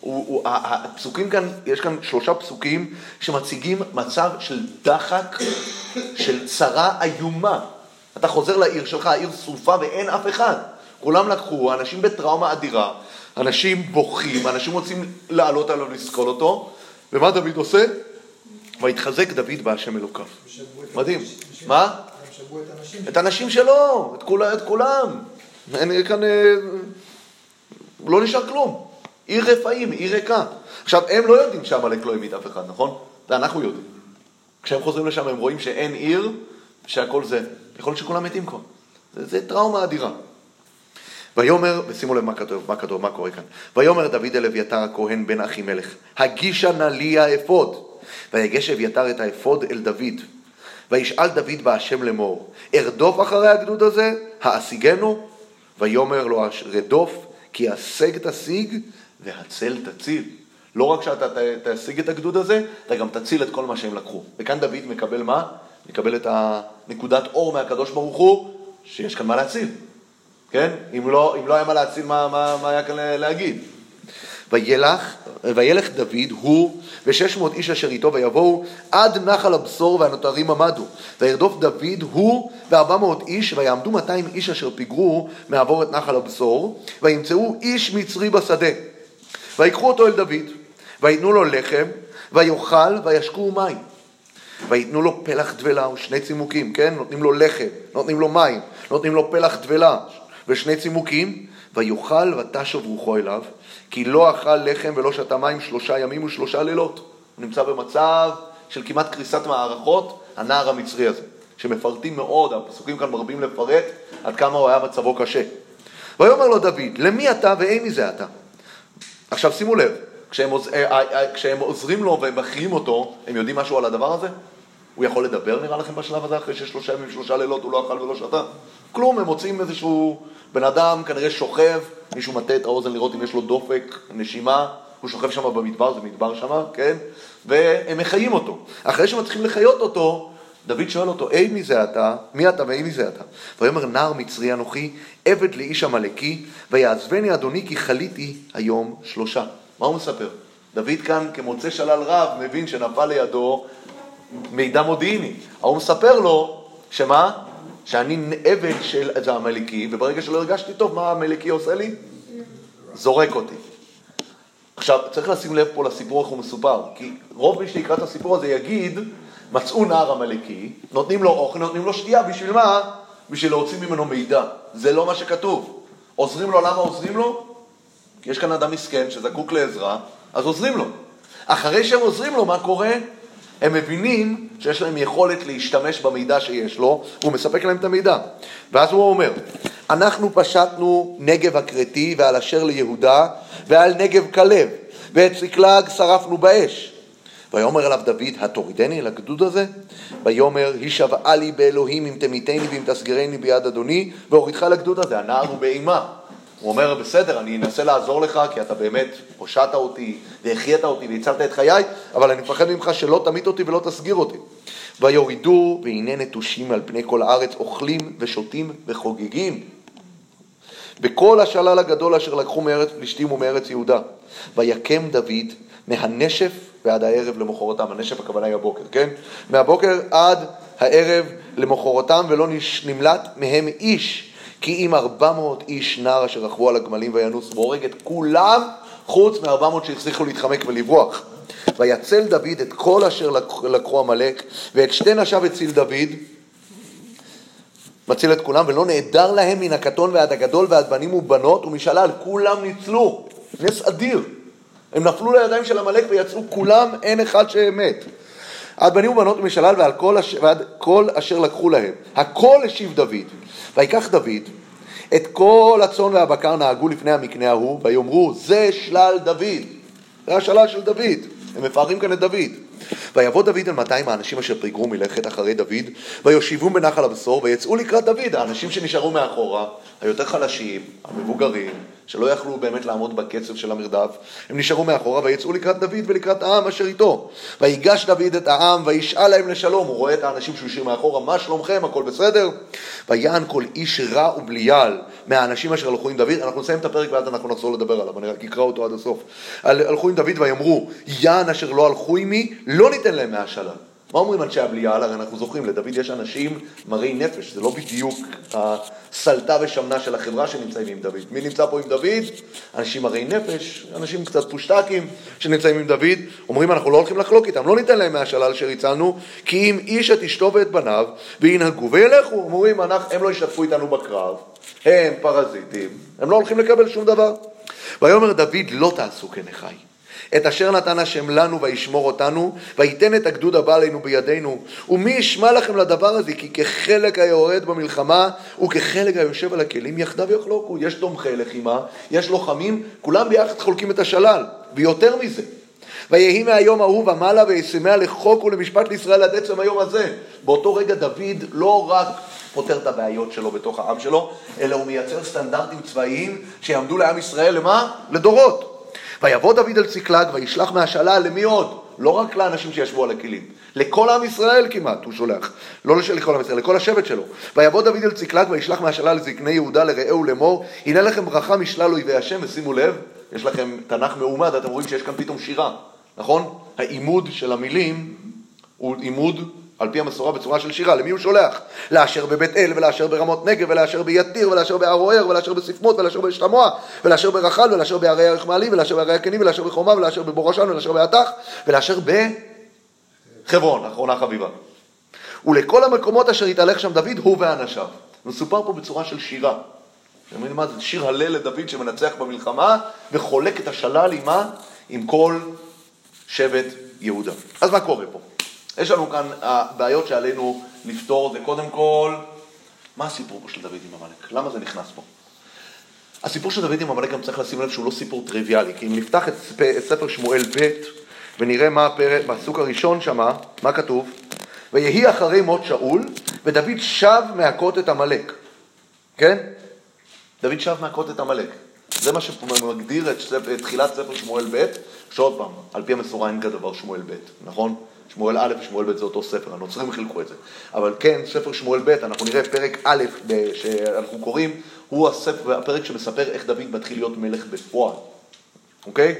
הוא, הוא, הפסוקים כאן, יש כאן שלושה פסוקים שמציגים מצב של דחק, של צרה איומה. אתה חוזר לעיר שלך, העיר שרופה ואין אף אחד. כולם לקחו, אנשים בטראומה אדירה, אנשים בוכים, אנשים רוצים לעלות עליו, לסקול אותו, ומה דוד עושה? ויתחזק דוד בהשם אלוקיו. מדהים. מה? את הנשים שלו, את, כול, את כולם. אין כאן... אה, לא נשאר כלום. עיר רפאים, עיר ריקה. עכשיו, הם לא יודעים שעמלק לא העמיד אף אחד, נכון? זה אנחנו יודעים. כשהם חוזרים לשם הם רואים שאין עיר, שהכל זה. יכול להיות שכולם מתים כבר. זה, זה טראומה אדירה. ויאמר, ושימו לב מה כתוב, מה כתוב, מה קורה כאן. ויאמר דוד אל אביתר הכהן בן אחימלך, הגישה נא לי האפוד. ויגש אביתר את האפוד אל דוד. וישאל דוד בהשם לאמור, ארדוף אחרי הגדוד הזה, האשיגנו? ויאמר לו רדוף, כי השג תשיג והצל תציל. לא רק שאתה תשיג את הגדוד הזה, אתה גם תציל את כל מה שהם לקחו. וכאן דוד מקבל מה? מקבל את הנקודת אור מהקדוש ברוך הוא, שיש כאן מה להציל. כן? אם לא, אם לא היה מה להציל, מה, מה, מה היה כאן להגיד? וילך, וילך דוד, הוא ושש מאות איש אשר איתו, ויבואו עד נחל הבשור והנותרים עמדו. וירדוף דוד, הוא וארבע מאות איש, ויעמדו מאתיים איש אשר פיגרו מעבור את נחל הבשור, וימצאו איש מצרי בשדה. ויקחו אותו אל דוד, ויתנו לו לחם, ויאכל, וישקו מים. ויתנו לו פלח דבלה ושני צימוקים, כן? נותנים לו לחם, נותנים לו מים, נותנים לו פלח דבלה ושני צימוקים, ויאכל ותשוב רוחו אליו, כי לא אכל לחם ולא שתה מים שלושה ימים ושלושה לילות. הוא נמצא במצב של כמעט קריסת מערכות, הנער המצרי הזה, שמפרטים מאוד, הפסוקים כאן מרבים לפרט עד כמה הוא היה מצבו קשה. ויאמר לו דוד, למי אתה ואין מזה אתה? עכשיו שימו לב, כשהם, עוז... אה, אה, אה, כשהם עוזרים לו ומכריעים אותו, הם יודעים משהו על הדבר הזה? הוא יכול לדבר נראה לכם בשלב הזה אחרי ששלושה ימים, שלושה לילות הוא לא אכל ולא שתה? כלום, הם מוצאים איזשהו בן אדם כנראה שוכב, מישהו מטה את האוזן לראות אם יש לו דופק, נשימה, הוא שוכב שם במדבר, זה מדבר שם, כן? והם מחיים אותו. אחרי שמצליחים לחיות אותו, דוד שואל אותו, אי מי זה אתה? מי אתה ואי מי זה אתה? ויאמר נער מצרי אנוכי, עבד לאיש עמלקי, ויעזבני אדוני כי חליתי היום שלושה. מה הוא מספר? דוד כאן כמוצא שלל רב מבין שנפל לידו מידע מודיעיני. ההוא מספר לו, שמה? שאני עבד של עמלקי, וברגע שלא הרגשתי טוב, מה העמלקי עושה לי? זורק אותי. עכשיו, צריך לשים לב פה לסיפור איך הוא מסופר, כי רוב מי שיקרא את הסיפור הזה יגיד, מצאו נער עמלקי, נותנים לו אוכל, נותנים לו שתייה, בשביל מה? בשביל להוציא ממנו מידע. זה לא מה שכתוב. עוזרים לו, למה עוזרים לו? כי יש כאן אדם מסכן שזקוק לעזרה, אז עוזרים לו. אחרי שהם עוזרים לו, מה קורה? הם מבינים שיש להם יכולת להשתמש במידע שיש לו, והוא מספק להם את המידע. ואז הוא אומר, אנחנו פשטנו נגב הכרתי ועל אשר ליהודה ועל נגב כלב, ואת צקלג שרפנו באש. ויאמר אליו דוד, התורידני אל הגדוד הזה? ויאמר, הישבעה לי באלוהים אם תמיתני ואם תסגרני ביד אדוני, והורידך לגדוד הזה. הנער הוא באימה. הוא אומר, בסדר, אני אנסה לעזור לך, כי אתה באמת הושעת אותי, והחיית אותי, והצלת את חיי, אבל אני מפחד ממך שלא תמית אותי ולא תסגיר אותי. ויורידו, והנה נטושים על פני כל הארץ, אוכלים ושותים וחוגגים. בכל השלל הגדול אשר לקחו מארץ פלישתים ומארץ יהודה. ויקם דוד מהנשף ועד הערב למחרתם. הנשף הכוונה היא הבוקר, כן? מהבוקר עד הערב למחרתם, ולא נמלט מהם איש. כי אם ארבע מאות איש נער אשר רכבו על הגמלים וינוס והורג את כולם, חוץ מארבע מאות שהצליחו להתחמק ולברוח. ויצל דוד את כל אשר לקחו עמלק, ואת שתי נשיו הציל דוד, מציל את כולם, ולא נעדר להם מן הקטון ועד הגדול ועד בנים ובנות ומשלל, כולם ניצלו. נס אדיר. הם נפלו לידיים של עמלק ויצאו כולם, אין אחד שמת. עד בנים ובנות ומשלל ועל כל אשר, ועד כל אשר לקחו להם. הכל השיב דוד. ויקח דוד את כל הצאן והבקר נהגו לפני המקנה ההוא, ויאמרו זה שלל דוד. זה השלל של דוד. הם מפארים כאן את דוד. ויבוא דוד אל 200 האנשים אשר פיגרו מלכת אחרי דוד, ויושיבום בנחל הבשור, ויצאו לקראת דוד, האנשים שנשארו מאחורה, היותר חלשים, המבוגרים, שלא יכלו באמת לעמוד בקצב של המרדף, הם נשארו מאחורה, ויצאו לקראת דוד ולקראת העם אשר איתו. ויגש דוד את העם, וישאל להם לשלום, הוא רואה את האנשים שהוא השאיר מאחורה, מה שלומכם, הכל בסדר? ויען כל איש רע ובליעל מהאנשים אשר הלכו עם דוד, אנחנו נסיים את הפרק ואז אנחנו נחזור לדבר עליו, אני רק אקרא אותו עד הסוף. הל- הלכו עם דוד ויאמרו, יען אשר לא הלכו עמי, לא ניתן להם מהשלל. מה אומרים אנשי הבליעל? הרי אנחנו זוכרים, לדוד יש אנשים מרי נפש, זה לא בדיוק הסלטה ושמנה של החברה שנמצאים עם דוד. מי נמצא פה עם דוד? אנשים מרי נפש, אנשים קצת פושטקים שנמצאים עם דוד, אומרים אנחנו לא הולכים לחלוק איתם, לא ניתן להם מהשלל אשר הצלנו, כי אם איש את אשתו ואת בניו, וינהגו וילכו. אומרים, אנחנו, הם לא ישתתפו איתנו בקרב, הם פרזיטים, הם לא הולכים לקבל שום דבר. ויאמר דוד לא תעשו כן אחי. את אשר נתן השם לנו וישמור אותנו, וייתן את הגדוד הבא עלינו בידינו. ומי ישמע לכם לדבר הזה? כי כחלק היורד במלחמה, וכחלק היושב על הכלים, יחדיו יחלוקו. יש תומכי לחימה, יש לוחמים, כולם ביחד חולקים את השלל. ויותר מזה, ויהי מהיום ההוא ומעלה וישמח לחוק ולמשפט לישראל עד עצם היום הזה. באותו רגע דוד לא רק פותר את הבעיות שלו בתוך העם שלו, אלא הוא מייצר סטנדרטים צבאיים שיעמדו לעם ישראל למה? לדורות. ויבוא דוד אל צקלג וישלח מהשלל למי עוד? לא רק לאנשים שישבו על הכלים, לכל עם ישראל כמעט הוא שולח, לא לכל עם ישראל, לכל השבט שלו. ויבוא דוד אל צקלג וישלח מהשלל לזקני יהודה לרעהו לאמור, הנה לכם ברכה משלל אויבי השם, ושימו לב, יש לכם תנ"ך מעומד, אתם רואים שיש כאן פתאום שירה, נכון? העימוד של המילים הוא עימוד על פי המסורה בצורה של שירה. למי הוא שולח? לאשר בבית אל, ולאשר ברמות נגב, ולאשר ביתיר, ולאשר בערוער, ולאשר בספמות, ולאשר באשתמוע, ולאשר ברחל, ולאשר בערי הרחמאלי, ולאשר בערי הקני, ולאשר בחומה, ולאשר בבורשן, ולאשר בעתך, ולאשר בחברון, אחרונה חביבה. ולכל המקומות אשר התהלך שם דוד, הוא ואנשיו. מסופר פה בצורה של שירה. אתם מבינים מה זה? שיר הלל לדוד שמנצח במלחמה, וחולק את השלל עם מה? עם כל שבט יהודה. אז מה קורה פה? יש לנו כאן הבעיות שעלינו לפתור, זה קודם כל, מה הסיפור פה של דוד עם עמלק? למה זה נכנס פה? הסיפור של דוד עם עמלק גם צריך לשים לב שהוא לא סיפור טריוויאלי, כי אם נפתח את, ספ... את ספר שמואל ב' ונראה מה הפרק, בפסוק הראשון שמה, מה כתוב? ויהי אחרי מות שאול, ודוד שב מהכות את עמלק. כן? דוד שב מהכות את עמלק. זה מה שמגדיר את תחילת ספר שמואל ב', שעוד פעם, על פי המסורה אין כדבר שמואל ב', נכון? שמואל א' ושמואל ב' זה אותו ספר, הנוצרים חילקו את זה. אבל כן, ספר שמואל ב', אנחנו נראה פרק א' שאנחנו קוראים, הוא הספר, הפרק שמספר איך דוד מתחיל להיות מלך בפועל, אוקיי?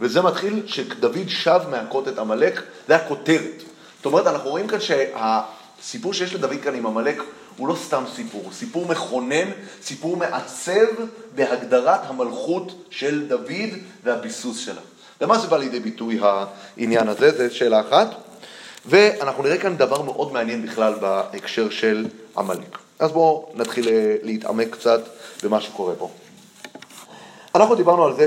וזה מתחיל שדוד שב מהכות את עמלק, זה הכותרת. זאת אומרת, אנחנו רואים כאן שהסיפור שיש לדוד כאן עם עמלק הוא לא סתם סיפור, סיפור מכונן, סיפור מעצב בהגדרת המלכות של דוד והביסוס שלה. ומה זה בא לידי ביטוי העניין הזה? זו שאלה אחת. ואנחנו נראה כאן דבר מאוד מעניין בכלל בהקשר של עמלק. אז בואו נתחיל אה, להתעמק קצת במה שקורה פה. אנחנו דיברנו על זה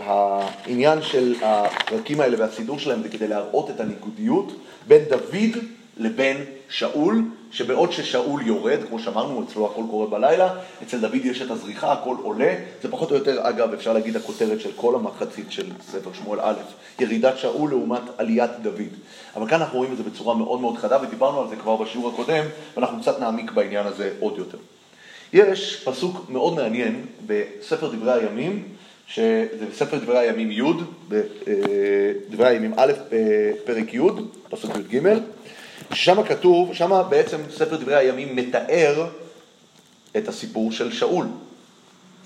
שהעניין של הפרקים האלה והסידור שלהם זה כדי להראות את הניגודיות בין דוד לבין שאול, שבעוד ששאול יורד, כמו שאמרנו, אצלו הכל קורה בלילה, אצל דוד יש את הזריחה, הכל עולה, זה פחות או יותר, אגב, אפשר להגיד הכותרת של כל המחצית של ספר שמואל א', ירידת שאול לעומת עליית דוד. אבל כאן אנחנו רואים את זה בצורה מאוד מאוד חדה, ודיברנו על זה כבר בשיעור הקודם, ואנחנו קצת נעמיק בעניין הזה עוד יותר. יש פסוק מאוד מעניין בספר דברי הימים, שזה בספר דברי הימים י', בדברי הימים א', פרק י', פסוק י"ג, שם כתוב, שם בעצם ספר דברי הימים מתאר את הסיפור של שאול.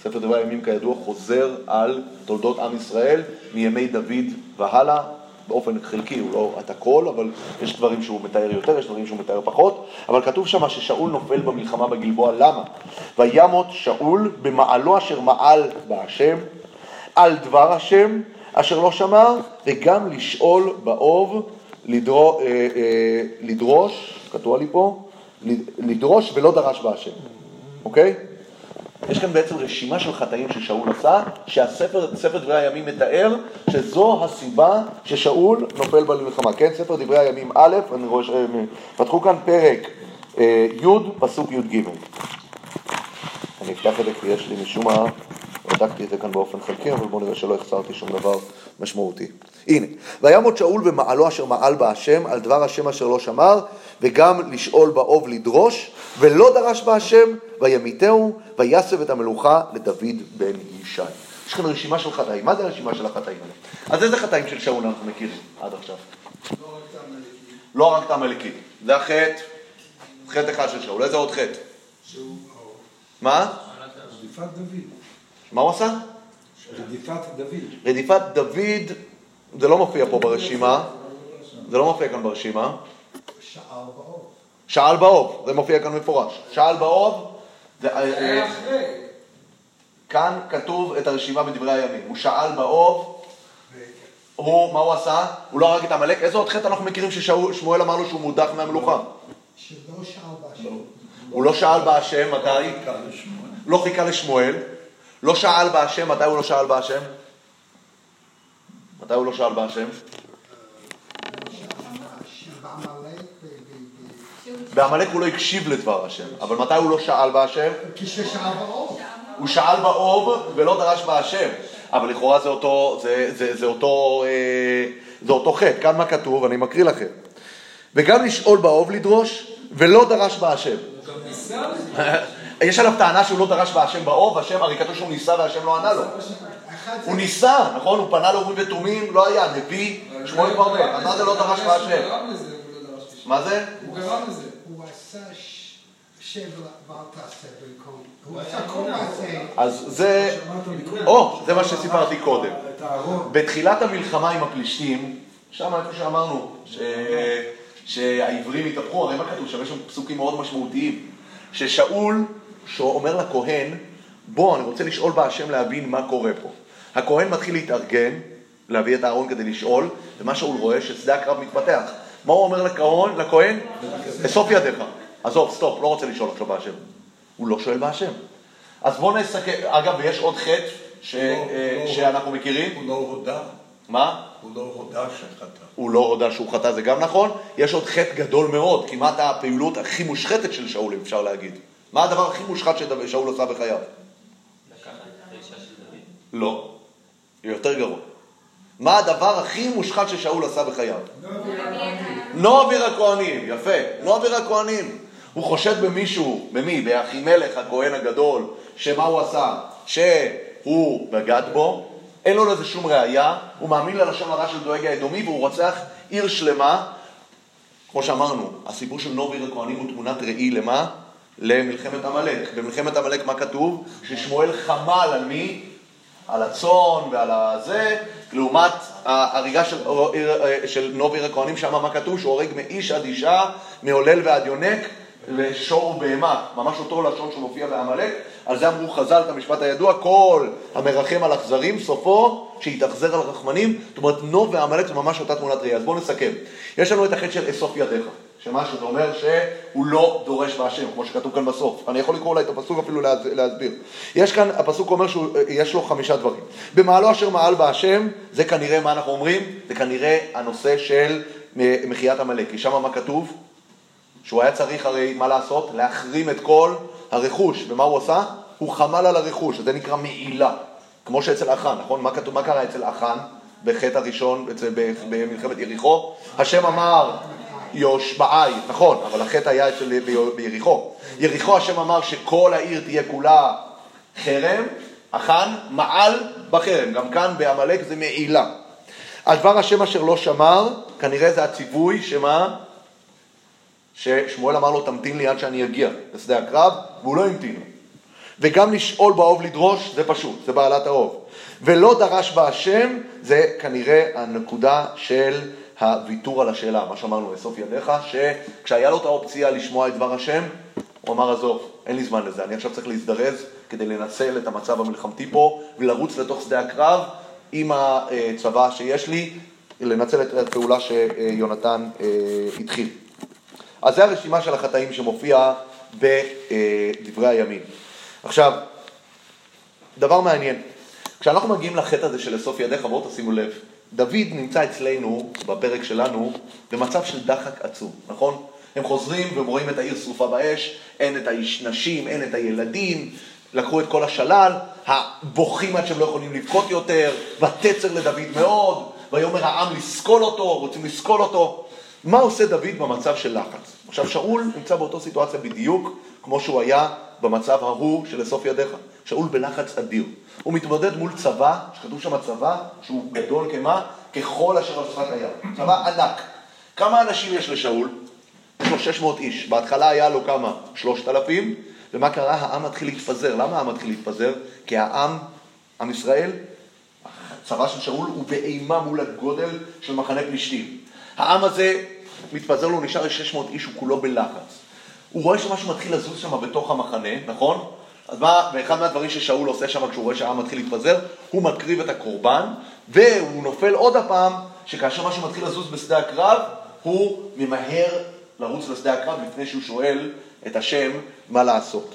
ספר דברי הימים כידוע חוזר על תולדות עם ישראל מימי דוד והלאה, באופן חלקי, הוא לא את הכל, אבל יש דברים שהוא מתאר יותר, יש דברים שהוא מתאר פחות, אבל כתוב שם ששאול נופל במלחמה בגלבוע, למה? וימות שאול במעלו אשר מעל בהשם, על דבר השם אשר לא שמר, וגם לשאול באוב, אה, אה, לדרוש, כתוב לי פה, לדרוש ולא דרש בהשם, אוקיי? יש כאן בעצם רשימה של חטאים ששאול עשה, שהספר דברי הימים מתאר שזו הסיבה ששאול נופל במלחמה. כן, ספר דברי הימים א', אני רואה שהם פתחו כאן פרק אה, י', פסוק י"ג. אני אפתח את זה כי יש לי משום מה, בדקתי את זה כאן באופן חלקי, אבל בואו נראה שלא החסרתי שום דבר משמעותי. הנה, וימות שאול במעלו אשר מעל בה השם, על דבר השם אשר לא שמר, וגם לשאול באוב לדרוש, ולא דרש בה השם, וימיתהו, ויסב את המלוכה לדוד בן ישי. יש כאן רשימה של חטאים. מה זה הרשימה של החטאים האלה? אז איזה חטאים של שאול אנחנו מכירים עד עכשיו? לא רק את העמלקים. זה החטא, חטא אחד של שאול. איזה עוד חטא? מה? רדיפת דוד. מה הוא עשה? רדיפת דוד. רדיפת דוד, זה לא מופיע פה ברשימה. זה לא מופיע כאן ברשימה. שאל באור. שאל באוב, זה מופיע כאן מפורש. שאל באוב, זה, אה, אה. כאן כתוב את הרשימה בדברי הימים. הוא שאל באוב, הוא, מה הוא עשה? הוא לא הרג את עמלק. איזה עוד חטא אנחנו מכירים ששמואל אמר לו שהוא מודח מהמלוכה? שלא שאל בהשם. הוא לא שאל בהשם, מתי? לא חיכה לשמואל. לא שאל בהשם, מתי הוא לא שאל בהשם? מתי הוא לא שאל בהשם? בעמלק הוא לא הקשיב לדבר השם, אבל מתי הוא לא שאל כששאל באור. הוא שאל באוב ולא דרש בהשם. אבל לכאורה זה אותו, זה, זה, זה אותו, אה, זה אותו חטא. כאן מה כתוב? אני מקריא לכם. וגם לשאול באוב לדרוש, ולא דרש בהשם. הוא גם ניסה לזה. יש עליו טענה שהוא לא דרש בהשם באוב, השם, הרי כתוב שהוא ניסה והשם לא ענה לו. זה הוא ניסה, נכון? הוא פנה לאורים ותומים, לא היה, נביא, שמואל מת. אז מה זה לא דרש בהשם? גרם לזה, הוא לא דרש בשם. מה זה? הוא גרם לזה. הוא עשה ש- שב ואל תעשה במקום. הוא עשה כל מעשה. אז זה. או, זה מה שסיפרתי קודם. בתחילת המלחמה עם הפלישתים, שם איפה שאמרנו, ש... שהעברים התהפכו, הרי מה כתוב שם? יש שם פסוקים מאוד משמעותיים. ששאול, שהוא אומר לכהן, בוא, אני רוצה לשאול בהשם להבין מה קורה פה. הכהן מתחיל להתארגן, להביא את הארון כדי לשאול, ומה שאול רואה, ששדה הקרב מתפתח. מה הוא אומר לכהן? לכהן? אסוף ידיך. עזוב, סטופ, לא רוצה לשאול עכשיו בהשם. הוא לא שואל בהשם. אז בואו נסתכל, אגב, ויש עוד חטא ש... אה, שאנחנו מכירים. הוא לא הודה, מה? הוא לא הודה שחטא. הוא לא הודה שהוא חטא, זה גם נכון. יש עוד חטא גדול מאוד, כמעט הפעילות הכי מושחתת של שאול, אפשר להגיד. מה הדבר הכי מושחת ששאול עשה בחייו? לא. יותר גרוע. מה הדבר הכי מושחת ששאול עשה בחייו? נובר הכהנים, יפה, נובר הכהנים. הוא חושד במישהו, במי? באחימלך הכהן הגדול, שמה הוא עשה? שהוא בגד בו, אין לו לזה שום ראייה, הוא מאמין ללשון הרע של דואג האדומי והוא רוצח עיר שלמה. כמו שאמרנו, הסיפור של נובר הכהנים הוא תמונת ראי למה? למלחמת עמלק. במלחמת עמלק מה כתוב? ששמואל חמל על מי? על הצאן ועל הזה, לעומת ההריגה של, של נובר הכהנים, שם מה כתוב? שהוא הורג מאיש עד אישה, מעולל ועד יונק, ושור ובהמה, ממש אותו לשון שמופיע בעמלק. על זה אמרו חז"ל את המשפט הידוע, כל המרחם על אכזרים, סופו שיתאכזר על רחמנים. זאת אומרת, נוב ועמלק זה ממש אותה תמונת ראייה. אז בואו נסכם. יש לנו את החטא של אסוף ידיך. שמה שזה אומר שהוא לא דורש בהשם, כמו שכתוב כאן בסוף. אני יכול לקרוא אולי את הפסוק אפילו להס- להסביר. יש כאן, הפסוק אומר שיש לו חמישה דברים. במעלו אשר מעל בהשם, זה כנראה, מה אנחנו אומרים? זה כנראה הנושא של מחיית עמלק. כי שם מה כתוב? שהוא היה צריך הרי, מה לעשות? להחרים את כל הרכוש. ומה הוא עשה? הוא חמל על הרכוש, זה נקרא מעילה. כמו שאצל אחן, נכון? מה, כתוב, מה קרה אצל אחן בחטא הראשון, במלחמת יריחו? השם אמר, יושבעי, נכון, אבל החטא היה אצל, ביריחו. יריחו השם אמר שכל העיר תהיה כולה חרם, אחן מעל בחרם. גם כאן בעמלק זה מעילה. על דבר השם אשר לא שמר, כנראה זה הציווי שמה? ששמואל אמר לו תמתין לי עד שאני אגיע לשדה הקרב, והוא לא המתין. וגם לשאול באוב לדרוש, זה פשוט, זה בעלת האוב. ולא דרש בה השם, זה כנראה הנקודה של הוויתור על השאלה, מה שאמרנו, אסוף ידיך, שכשהיה לו את האופציה לשמוע את דבר השם, הוא אמר, עזוב, אין לי זמן לזה, אני עכשיו צריך להזדרז כדי לנצל את המצב המלחמתי פה ולרוץ לתוך שדה הקרב עם הצבא שיש לי, לנצל את הפעולה שיונתן אה, התחיל. אז זה הרשימה של החטאים שמופיע בדברי הימים. עכשיו, דבר מעניין, כשאנחנו מגיעים לחטא הזה של אסוף ידיך, בואו תשימו לב, דוד נמצא אצלנו, בפרק שלנו, במצב של דחק עצום, נכון? הם חוזרים ורואים את העיר שרופה באש, אין את הנשים, אין את הילדים, לקחו את כל השלל, הבוכים עד שהם לא יכולים לבכות יותר, ותצר לדוד מאוד, ויאמר העם לסקול אותו, רוצים לסקול אותו. מה עושה דוד במצב של לחץ? עכשיו, שאול נמצא באותו סיטואציה בדיוק כמו שהוא היה במצב ההוא של אסוף ידיך. שאול בלחץ אדיר. הוא מתמודד מול צבא, שכתוב שם צבא, שהוא גדול כמה? ככל אשר על שפת הים. צבא ענק. כמה אנשים יש לשאול? יש לו 600 איש. בהתחלה היה לו כמה? 3,000. ומה קרה? העם מתחיל להתפזר. למה העם מתחיל להתפזר? כי העם, עם ישראל, הצבא של שאול הוא באימה מול הגודל של מחנה פלישתים. העם הזה מתפזר לו, נשאר 600 איש, הוא כולו בלחץ. הוא רואה שמשהו מתחיל לזוז שם בתוך המחנה, נכון? אז מה, ואחד מהדברים ששאול עושה שם כשהוא רואה שהעם מתחיל להתפזר, הוא מקריב את הקורבן, והוא נופל עוד הפעם, שכאשר משהו מתחיל לזוז בשדה הקרב, הוא ממהר לרוץ לשדה הקרב לפני שהוא שואל את השם מה לעשות.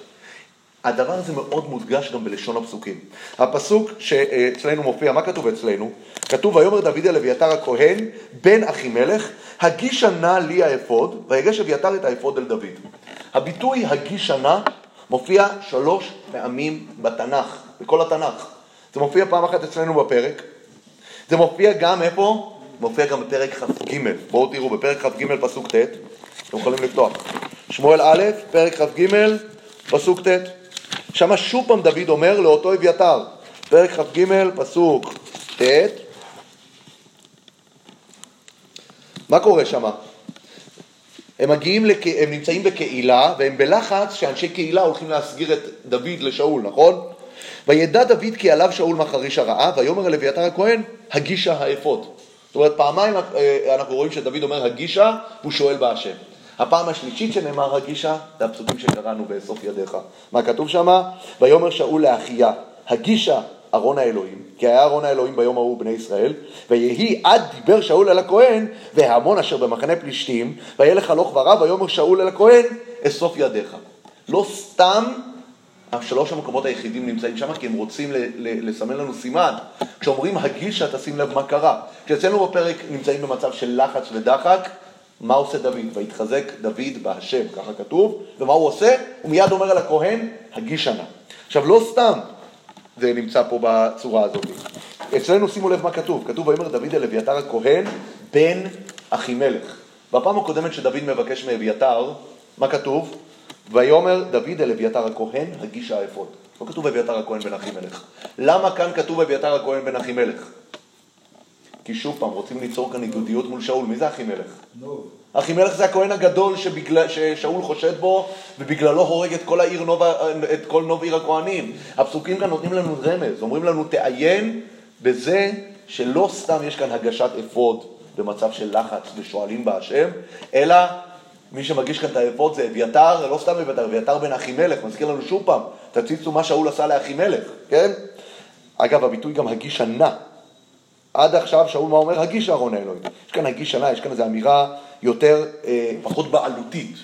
הדבר הזה מאוד מודגש גם בלשון הפסוקים. הפסוק שאצלנו מופיע, מה כתוב אצלנו? כתוב, ויאמר דוד אל אביתר הכהן, בן אחימלך, הגישה נא לי האפוד, ויגש אביתר את האפוד אל דוד. הביטוי הגישה נא מופיע שלוש פעמים בתנ"ך, בכל התנ"ך. זה מופיע פעם אחת אצלנו בפרק. זה מופיע גם איפה? מופיע גם בפרק כ"ג. בואו תראו, בפרק כ"ג פסוק ט', אתם יכולים לפתוח. שמואל א', פרק כ"ג, פסוק ט'. שם שוב פעם דוד אומר לאותו אביתר, פרק כ"ג, פסוק ט', מה קורה שם? הם מגיעים, לק... הם נמצאים בקהילה והם בלחץ שאנשי קהילה הולכים להסגיר את דוד לשאול, נכון? וידע דוד כי עליו שאול מחריש הרעה, ויאמר אל אביתר הכהן, הגישה האפוד. זאת אומרת, פעמיים אה, אנחנו רואים שדוד אומר הגישה, הוא שואל בהשם. הפעם השלישית שנאמר הגישה, זה הפסוקים שקראנו באסוף ידיך. מה כתוב שם? ויאמר שאול לאחיה, הגישה ארון האלוהים, כי היה ארון האלוהים ביום ההוא בני ישראל, ויהי עד דיבר שאול אל הכהן, וההמון אשר במחנה פלישתים, וילך הלוך ורב, ויאמר שאול אל הכהן, אסוף ידיך. לא סתם השלוש המקומות היחידים נמצאים שם, כי הם רוצים לסמן לנו סימן. כשאומרים הגישה, תשים לב מה קרה. כשאצלנו בפרק נמצאים במצב של לחץ ודחק, מה עושה דוד? ויתחזק דוד בהשם, ככה כתוב, ומה הוא עושה? הוא מיד אומר על הכהן, הגישה נא. עכשיו, לא סתם זה נמצא פה בצורה הזאת. אצלנו שימו לב מה כתוב, כתוב ויאמר דוד אל אביתר הכהן בן אחימלך. בפעם הקודמת שדוד מבקש מאביתר, מה כתוב? ויאמר דוד אל אביתר הכהן הגיש האפוד. לא כתוב אביתר הכהן בן אחימלך. למה כאן כתוב אביתר הכהן בן אחימלך? כי שוב פעם, רוצים ליצור כאן ניגודיות מול שאול. מי זה אחימלך? נוב. אחימלך זה הכהן הגדול שבגלל, ששאול חושד בו, ובגללו הורג את כל, העיר נוב, את כל נוב עיר הכהנים. הפסוקים כאן נותנים לנו רמז, אומרים לנו תעיין בזה שלא סתם יש כאן הגשת אפוד במצב של לחץ ושואלים בהשם, אלא מי שמגיש כאן את האפוד זה אביתר, לא סתם אביתר, אביתר בן אחימלך, מזכיר לנו שוב פעם, תציצו מה שאול עשה לאחימלך, כן? אגב, הביטוי גם הגיש הנע. עד עכשיו שאול מה אומר? הגיש אהרון האלוהים. יש כאן הגיש הנע, יש כאן איזו אמירה יותר, אה, פחות בעלותית.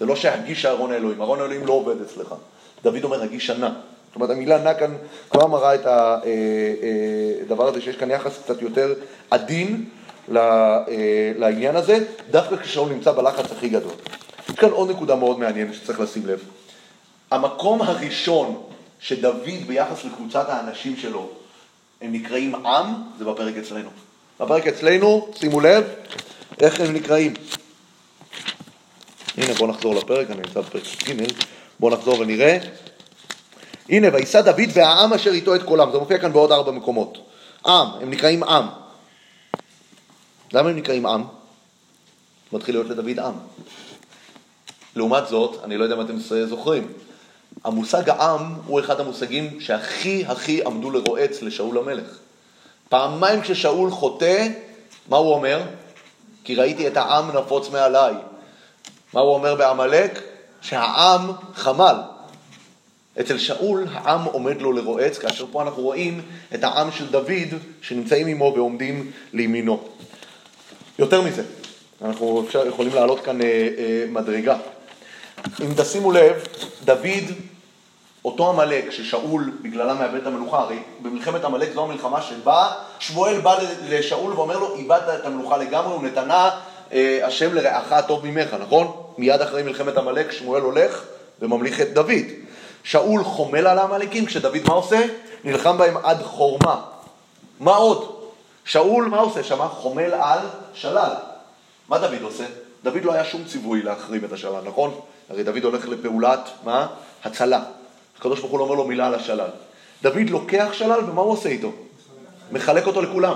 זה לא שהגיש אהרון האלוהים, אהרון האלוהים לא עובד אצלך. דוד אומר הגיש הנע. זאת אומרת, המילה נע כאן כבר מראה את הדבר אה, אה, הזה, שיש כאן יחס קצת יותר עדין אה, לעניין הזה, דווקא כשאול נמצא בלחץ הכי גדול. יש כאן עוד נקודה מאוד מעניינת שצריך לשים לב. המקום הראשון שדוד ביחס לקבוצת האנשים שלו הם נקראים עם, זה בפרק אצלנו. בפרק אצלנו, שימו לב, איך הם נקראים. הנה, בואו נחזור לפרק, אני נמצא בפרק ג', בואו נחזור ונראה. הנה, וישא דוד והעם אשר איתו את קולם, זה מופיע כאן בעוד ארבע מקומות. עם, הם נקראים עם. למה הם נקראים עם? מתחיל להיות לדוד עם. לעומת זאת, אני לא יודע אם אתם זוכרים, המושג העם הוא אחד המושגים שהכי הכי עמדו לרועץ לשאול המלך. פעמיים כששאול חוטא, מה הוא אומר? כי ראיתי את העם נפוץ מעליי. מה הוא אומר בעמלק? שהעם חמל. אצל שאול העם עומד לו לרועץ, כאשר פה אנחנו רואים את העם של דוד שנמצאים עמו ועומדים לימינו. יותר מזה, אנחנו אפשר, יכולים להעלות כאן אה, אה, מדרגה. אם תשימו לב, דוד, אותו עמלק ששאול בגללה מאבד את המלוכה, הרי במלחמת עמלק זו המלחמה שבה שמואל בא לשאול ואומר לו, איבדת את המלוכה לגמרי ונתנה אה, השם לרעך הטוב ממך, נכון? מיד אחרי מלחמת עמלק שמואל הולך וממליך את דוד. שאול חומל על העמלקים, כשדוד מה עושה? נלחם בהם עד חורמה. מה עוד? שאול, מה עושה שם? חומל על שלל. מה דוד עושה? דוד לא היה שום ציווי להחרים את השלל, נכון? הרי דוד הולך לפעולת, מה? הצלה. הקדוש ברוך הוא לא אומר לו מילה על השלל. דוד לוקח שלל, ומה הוא עושה איתו? מחלק אותו לכולם.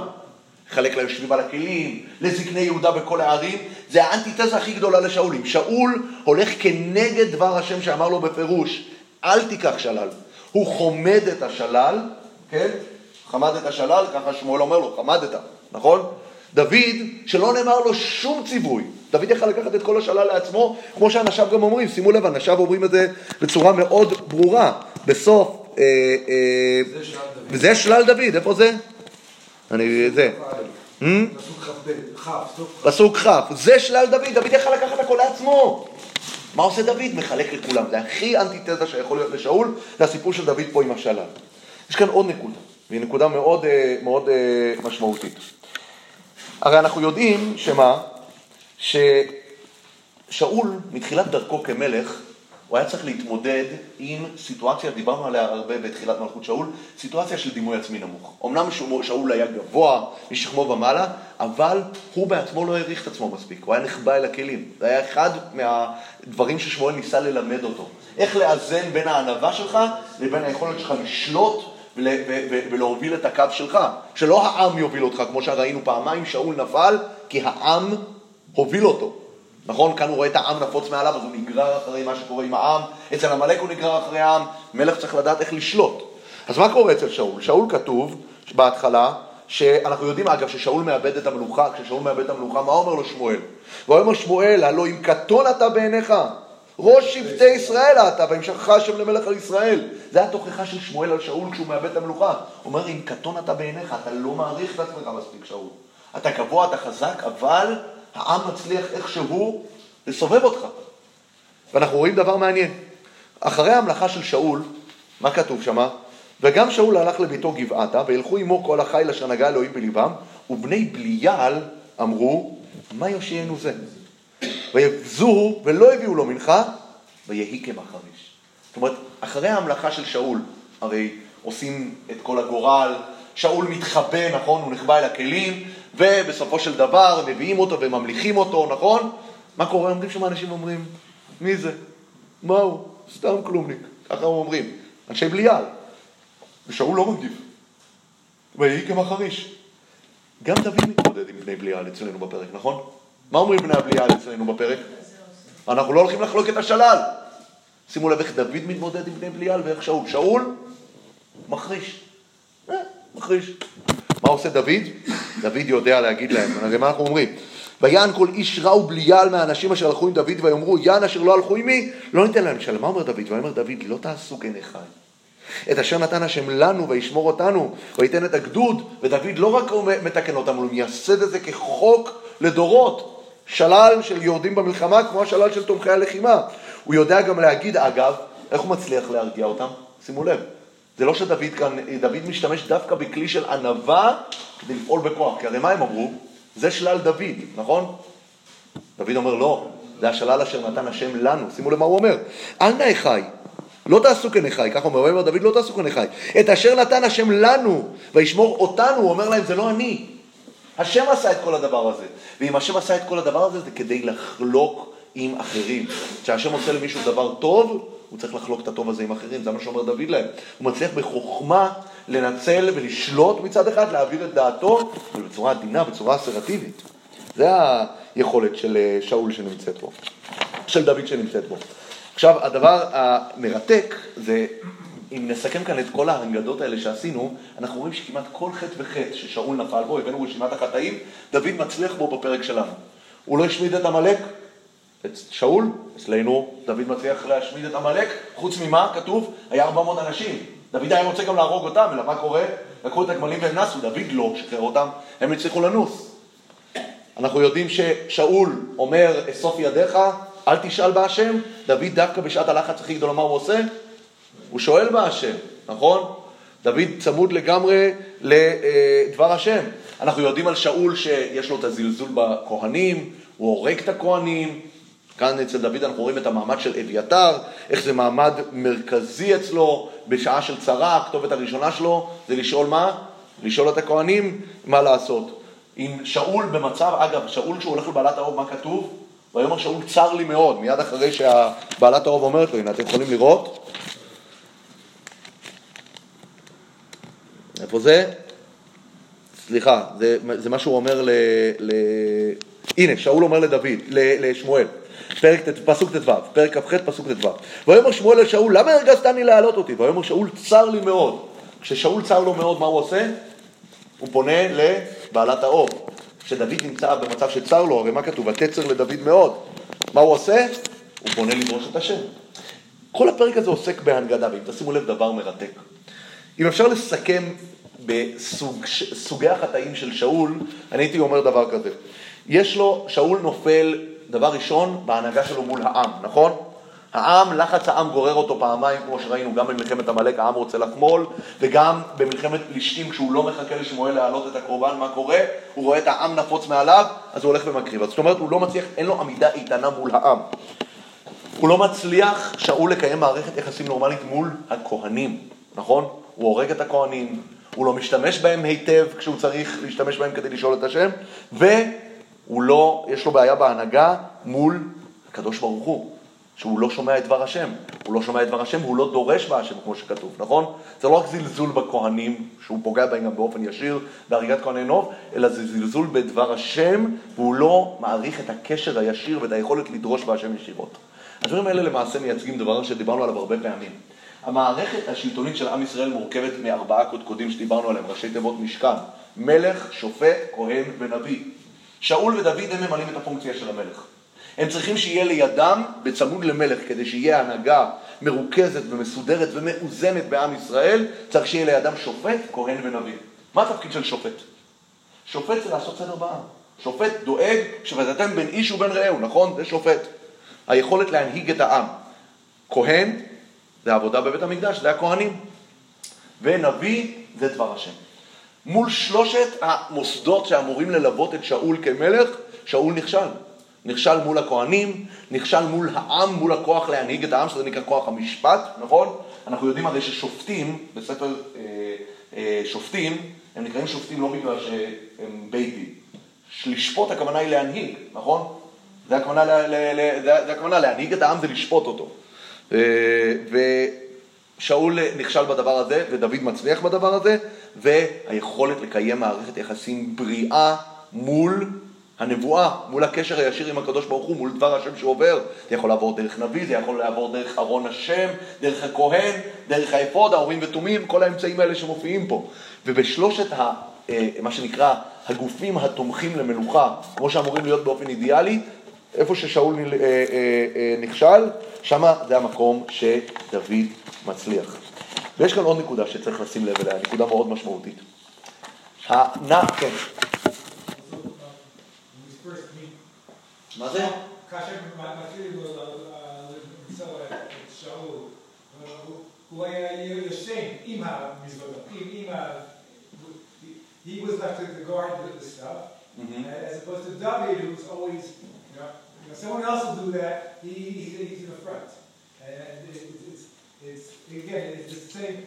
מחלק ליושבים על הכלים, לזקני יהודה בכל הערים. זה האנטיתזה הכי גדולה לשאול. אם שאול הולך כנגד דבר השם שאמר לו בפירוש, אל תיקח שלל. הוא חומד את השלל, כן? חמד את השלל, ככה שמואל אומר לו, חמדת, נכון? דוד, שלא נאמר לו שום ציווי, דוד יכל לקחת את כל השלל לעצמו, כמו שאנשיו גם אומרים, שימו לב, אנשיו אומרים את זה בצורה מאוד ברורה. בסוף, אה, אה, וזה שלל דוד, איפה זה? אני, זה. פסוק כ', זה שלל דוד, דוד יכל לקחת הכל לעצמו. מה עושה דוד? מחלק לכולם. זה הכי אנטיתזה שיכול להיות לשאול, זה הסיפור של דוד פה עם השלל. יש כאן עוד נקודה, והיא נקודה מאוד, אה, מאוד אה, משמעותית. הרי אנחנו יודעים שמה? ששאול, מתחילת דרכו כמלך, הוא היה צריך להתמודד עם סיטואציה, דיברנו עליה הרבה בתחילת מלכות שאול, סיטואציה של דימוי עצמי נמוך. אמנם שאול היה גבוה משכמו ומעלה, אבל הוא בעצמו לא העריך את עצמו מספיק, הוא היה נחבא אל הכלים. זה היה אחד מהדברים ששמואל ניסה ללמד אותו. איך לאזן בין הענווה שלך לבין היכולת שלך לשלוט ולהוביל את הקו שלך. שלא העם יוביל אותך, כמו שראינו פעמיים, שאול נפל כי העם הוביל אותו. נכון? כאן הוא רואה את העם נפוץ מעליו, אז הוא נגרר אחרי מה שקורה עם העם. אצל עמלק הוא נגרר אחרי העם. מלך צריך לדעת איך לשלוט. אז מה קורה אצל שאול? שאול כתוב בהתחלה, שאנחנו יודעים אגב ששאול מאבד את המלוכה, כששאול מאבד את המלוכה, מה אומר לו שמואל? הוא אומר שמואל, הלא אם קטון אתה בעיניך, ראש שבטי ישראל אתה, והמשכך השם למלך על ישראל. זה התוכחה של שמואל על שאול כשהוא מאבד את המלוכה. הוא אומר, אם קטון אתה בעיניך, אתה לא מעריך את עצמך מספיק, שאול. אתה גבוה, אתה חזק, אבל העם מצליח איכשהו לסובב אותך. ואנחנו רואים דבר מעניין. אחרי ההמלכה של שאול, מה כתוב שמה? וגם שאול הלך לביתו גבעתה, וילכו עמו כל החיל אשר נגע אלוהים בליבם, ובני בליעל אמרו, מה יושיענו זה? ויבזוהו ולא הביאו לו מנחה, ויהי כמחריש. זאת אומרת, אחרי ההמלכה של שאול, הרי עושים את כל הגורל, שאול מתחבא, נכון? הוא נחבא אל הכלים, ובסופו של דבר מביאים אותו וממליכים אותו, נכון? מה קורה? עומדים שם אנשים ואומרים, מי זה? מה הוא? סתם כלומניק. ככה הם אומרים. אנשי בליעל. ושאול לא מגיב. ויהי כמחריש. גם דוד מתמודד עם בני בליעל אצלנו בפרק, נכון? מה אומרים בני הבליעל אצלנו בפרק? אנחנו לא הולכים לחלוק את השלל. שימו לב איך דוד מתמודד עם בני בליעל ואיך שאול. שאול מחריש. אה, מחריש. מה עושה דוד? דוד יודע להגיד להם, הרי מה אנחנו אומרים? ויען כל איש רע ובליעל מהאנשים אשר הלכו עם דוד ויאמרו יען אשר לא הלכו עמי לא ניתן להם לשלם. מה אומר דוד? ויאמר דוד לא תעשו כן אחד. את אשר נתן השם לנו וישמור אותנו וייתן את הגדוד ודוד לא רק מתקן אותנו, הוא מייסד את זה כחוק לדורות. שלל של יורדים במלחמה כמו השלל של תומכי הלחימה. הוא יודע גם להגיד, אגב, איך הוא מצליח להרגיע אותם? שימו לב, זה לא שדוד כאן, דוד משתמש דווקא בכלי של ענווה כדי לפעול בכוח, כי הרי מה הם אמרו? זה שלל דוד, נכון? דוד אומר לא, זה השלל אשר נתן השם לנו, שימו לב מה הוא אומר, אל נא אחי, לא תעשו כנחי, ככה אומר, אומר דוד לא תעשו כנחי, את אשר נתן השם לנו וישמור אותנו, הוא אומר להם זה לא אני, השם עשה את כל הדבר הזה. ואם השם עשה את כל הדבר הזה, זה כדי לחלוק עם אחרים. כשהשם עושה למישהו דבר טוב, הוא צריך לחלוק את הטוב הזה עם אחרים, זה מה שאומר דוד להם. הוא מצליח בחוכמה לנצל ולשלוט מצד אחד, להעביר את דעתו, אבל בצורה עדינה, בצורה אסרטיבית. זה היכולת של אה, שאול שנמצאת פה. של דוד שנמצאת בו. עכשיו, הדבר המרתק זה, אם נסכם כאן את כל ההנגדות האלה שעשינו, אנחנו רואים שכמעט כל חטא וחטא ששאול נפל בו, הבאנו רשימת החטאים, דוד מצליח בו בפרק שלנו. הוא לא השמיד את עמלק, את שאול, אצלנו דוד מצליח להשמיד את עמלק, חוץ ממה כתוב? היה 400 אנשים. דוד היה רוצה גם להרוג אותם, אלא מה קורה? לקחו את הגמלים והם נסו, דוד לא שחרר אותם, הם הצליחו לנוס. אנחנו יודעים ששאול אומר, אסוף ידיך, אל תשאל בהשם, דוד דווקא בשעת הלחץ הכי גדולה, מה הוא עושה? הוא שואל בהשם, נכון? דוד צמוד לגמרי לדבר השם. אנחנו יודעים על שאול שיש לו את הזלזול בכהנים, הוא הורג את הכהנים. כאן אצל דוד אנחנו רואים את המעמד של אביתר, איך זה מעמד מרכזי אצלו בשעה של צרה, הכתובת הראשונה שלו זה לשאול מה? לשאול את הכהנים מה לעשות. עם שאול במצב, אגב, שאול כשהוא הולך לבעלת האוב, מה כתוב? ויאמר שאול צר לי מאוד, מיד אחרי שהבעלת האוב אומרת לו, הנה אתם יכולים לראות. איפה זה? סליחה, זה, זה מה שהוא אומר ל... ל... הנה, שאול אומר לדוד, לשמואל, פרק, פסוק ט"ו, פרק כ"ח, פסוק ט"ו. ויאמר שמואל לשאול, למה הרגזתני להעלות אותי? ויאמר שאול, צר לי מאוד. כששאול צר לו מאוד, מה הוא עושה? הוא פונה לבעלת האוב. כשדוד נמצא במצב שצר לו, הרי מה כתוב? התצר לדוד מאוד. מה הוא עושה? הוא פונה לדרוש את השם. כל הפרק הזה עוסק בהנגדה, ואם תשימו לב דבר מרתק. אם אפשר לסכם בסוגי החטאים של שאול, אני הייתי אומר דבר כזה. יש לו, שאול נופל, דבר ראשון, בהנהגה שלו מול העם, נכון? העם, לחץ העם גורר אותו פעמיים, כמו שראינו, גם במלחמת עמלק העם רוצה לחמול, וגם במלחמת פלישתים, כשהוא לא מחכה לשמואל להעלות את הקורבן, מה קורה? הוא רואה את העם נפוץ מעליו, אז הוא הולך ומקריב. זאת אומרת, הוא לא מצליח, אין לו עמידה איתנה מול העם. הוא לא מצליח, שאול, לקיים מערכת יחסים נורמלית מול הכהנים, נכון? הוא הורג את הכהנים, הוא לא משתמש בהם היטב כשהוא צריך להשתמש בהם כדי לשאול את השם, והוא לא, יש לו בעיה בהנהגה מול הקדוש ברוך הוא. שהוא לא שומע את דבר השם. הוא לא שומע את דבר השם, הוא לא דורש בהשם, כמו שכתוב, נכון? זה לא רק זלזול בכהנים, שהוא פוגע בהם גם באופן ישיר בהריגת כהני נוב, אלא זה זלזול בדבר השם, והוא לא מעריך את הקשר הישיר ואת היכולת לדרוש בהשם ישירות. הדברים האלה למעשה מייצגים דבר שדיברנו עליו הרבה פעמים. המערכת השלטונית של עם ישראל מורכבת מארבעה קודקודים שדיברנו עליהם, ראשי תיבות משכן, מלך, שופט, כהן ונביא. שאול ודוד הם ממלאים את הפונקציה של המלך. הם צריכים שיהיה לידם, בצמוד למלך, כדי שיהיה הנהגה מרוכזת ומסודרת ומאוזנת בעם ישראל, צריך שיהיה לידם שופט, כהן ונביא. מה התפקיד של שופט? שופט זה לעשות סדר בעם. שופט דואג שפטאתם בין איש ובין רעהו, נכון? זה שופט. היכולת להנהיג את העם. כהן זה עבודה בבית המקדש, זה הכהנים. ונביא זה דבר השם. מול שלושת המוסדות שאמורים ללוות את שאול כמלך, שאול נכשל. נכשל מול הכהנים, נכשל מול העם, מול הכוח להנהיג את העם, שזה נקרא כוח המשפט, נכון? אנחנו יודעים הרי ששופטים, בספר אה, אה, שופטים, הם נקראים שופטים לא בגלל שהם בית דין. לשפוט הכוונה היא להנהיג, נכון? זה הכוונה, ל, ל, ל, זה, זה הכוונה להנהיג את העם זה לשפוט אותו. אה, ושאול נכשל בדבר הזה, ודוד מצליח בדבר הזה, והיכולת לקיים מערכת יחסים בריאה מול הנבואה מול הקשר הישיר עם הקדוש ברוך הוא, מול דבר השם שעובר. זה יכול לעבור דרך נביא, זה יכול לעבור דרך ארון השם, דרך הכהן, דרך האפוד, האורים ותומים, כל האמצעים האלה שמופיעים פה. ובשלושת, ה, אה, מה שנקרא, הגופים התומכים למלוכה, כמו שאמורים להיות באופן אידיאלי, איפה ששאול אה, אה, נכשל, שם זה המקום שדוד מצליח. ויש כאן עוד נקודה שצריך לשים לב אליה, נקודה מאוד משמעותית. הנע, כן. מה זה? כאשר מתחילים למצוא את שאול, הוא היה ישן עם המזוודות, עם ה... He was left to guard the stuff, as opposed to David, who was always, you know, someone else will do that, he, he's, he's in the front. And it, it's, it's, again, it's the same,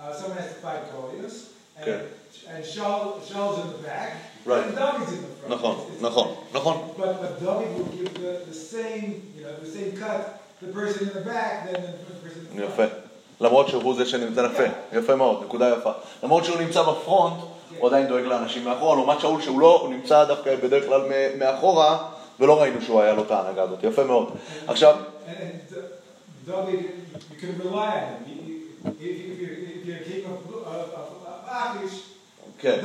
uh, someone has to fight Goliath, and, okay. and Shaul, Shaul's in the back, Right. and David's in the front. נכון, It's- נכון, נכון. But, but David will give the, the same, you know, the same cut, the person in the back, than the person in the יפה. front. למרות שהוא זה שנמצא יפה, יפה מאוד, נקודה יפה. למרות שהוא נמצא בפרונט, הוא עדיין דואג לאנשים מאחורה, לעומת שאול שהוא לא, הוא נמצא דווקא בדרך כלל מאחורה, ולא ראינו שהוא היה לו את ההנהגה הזאת, יפה מאוד. עכשיו, כן,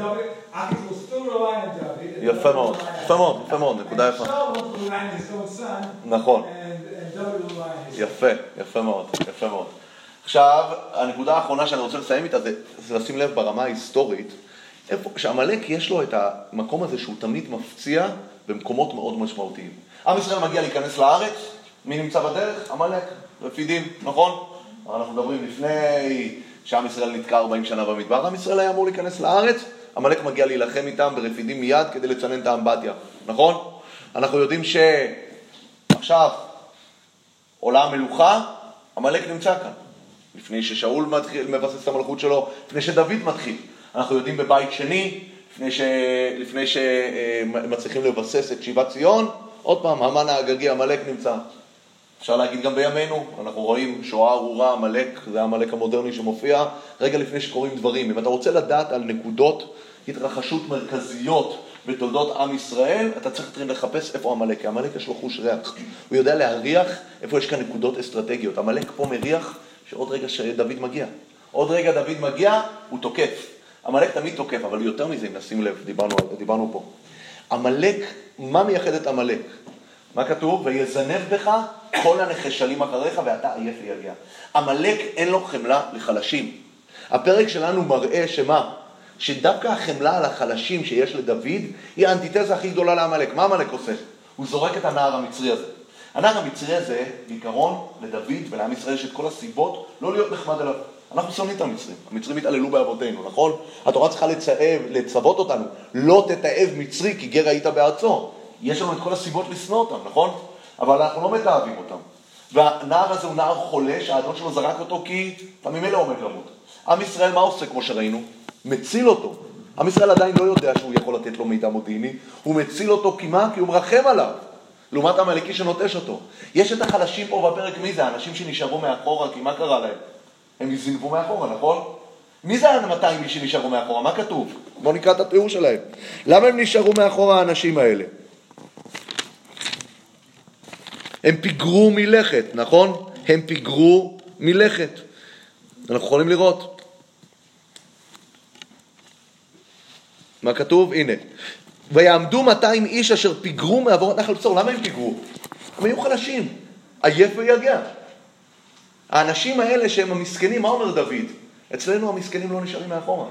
יפה מאוד, יפה. מאוד, יפה מאוד, נקודה יפה. נכון. יפה, יפה מאוד, יפה מאוד. עכשיו, הנקודה האחרונה שאני רוצה לסיים איתה זה, לשים לב ברמה ההיסטורית, שעמלק יש לו את המקום הזה שהוא תמיד מפציע במקומות מאוד משמעותיים. עם ישראל מגיע להיכנס לארץ, מי נמצא בדרך? עמלק, רפידים, נכון? אנחנו מדברים לפני שעם ישראל נתקע 40 שנה במדבר, עם ישראל היה אמור להיכנס לארץ, עמלק מגיע להילחם איתם ברפידים מיד כדי לצנן את האמבטיה, נכון? אנחנו יודעים שעכשיו עולה המלוכה, עמלק נמצא כאן. לפני ששאול מתחיל, מבסס את המלכות שלו, לפני שדוד מתחיל. אנחנו יודעים בבית שני, לפני, ש... לפני שמצליחים לבסס את שיבת ציון, עוד פעם, המן האגגי, עמלק נמצא. אפשר להגיד גם בימינו, אנחנו רואים שואה ארורה, עמלק, זה העמלק המודרני שמופיע, רגע לפני שקורים דברים. אם אתה רוצה לדעת על נקודות התרחשות מרכזיות בתולדות עם ישראל, אתה צריך להתחיל לחפש איפה עמלק, כי עמלק יש לו חוש ריח. הוא יודע להריח איפה יש כאן נקודות אסטרטגיות. עמלק פה מריח שעוד רגע שדוד מגיע. עוד רגע דוד מגיע, הוא תוקף. עמלק תמיד תוקף, אבל יותר מזה, אם נשים לב, דיברנו, דיברנו פה. עמלק, מה מייחד את עמלק? מה כתוב? ויזנב בך כל הנחשלים אחריך ואתה עייף ויגע. עמלק אין לו חמלה לחלשים. הפרק שלנו מראה שמה? שדווקא החמלה על החלשים שיש לדוד היא האנטיתזה הכי גדולה לעמלק. מה עמלק עושה? הוא זורק את הנער המצרי הזה. הנער המצרי הזה, בעיקרון, לדוד ולעם ישראל יש את כל הסיבות לא להיות נחמד אליו. אנחנו שונאים את המצרים, המצרים התעללו באבותינו, נכון? התורה צריכה לצאב, לצוות אותנו, לא תתעב מצרי כי גר היית בארצו. יש לנו את כל הסיבות לשנוא אותם, נכון? אבל אנחנו לא מתעבים אותם. והנער הזה הוא נער חולה שהאדון שלו זרק אותו כי אתה ממילא עומד למות. עם ישראל מה עושה כמו שראינו? מציל אותו. עם ישראל עדיין לא יודע שהוא יכול לתת לו מידע מודיעיני, הוא מציל אותו כי מה? כי הוא מרחם עליו. לעומת המלאקי שנוטש אותו. יש את החלשים פה בפרק, מי זה? האנשים שנשארו מאחורה, כי מה קרה להם? הם זינבו מאחורה, נכון? מי זה ה-200 איש שנשארו מאחורה? מה כתוב? בואו נקרא את התיאור שלהם. למה הם נשארו מאחורה האנשים האלה? הם פיגרו מלכת, נכון? הם פיגרו מלכת. אנחנו יכולים לראות. מה כתוב? הנה. ויעמדו 200 איש אשר פיגרו מעבור נחל בצור. למה הם פיגרו? הם היו חלשים. עייף ויגע. האנשים האלה שהם המסכנים, מה אומר דוד? אצלנו המסכנים לא נשארים מאחורה.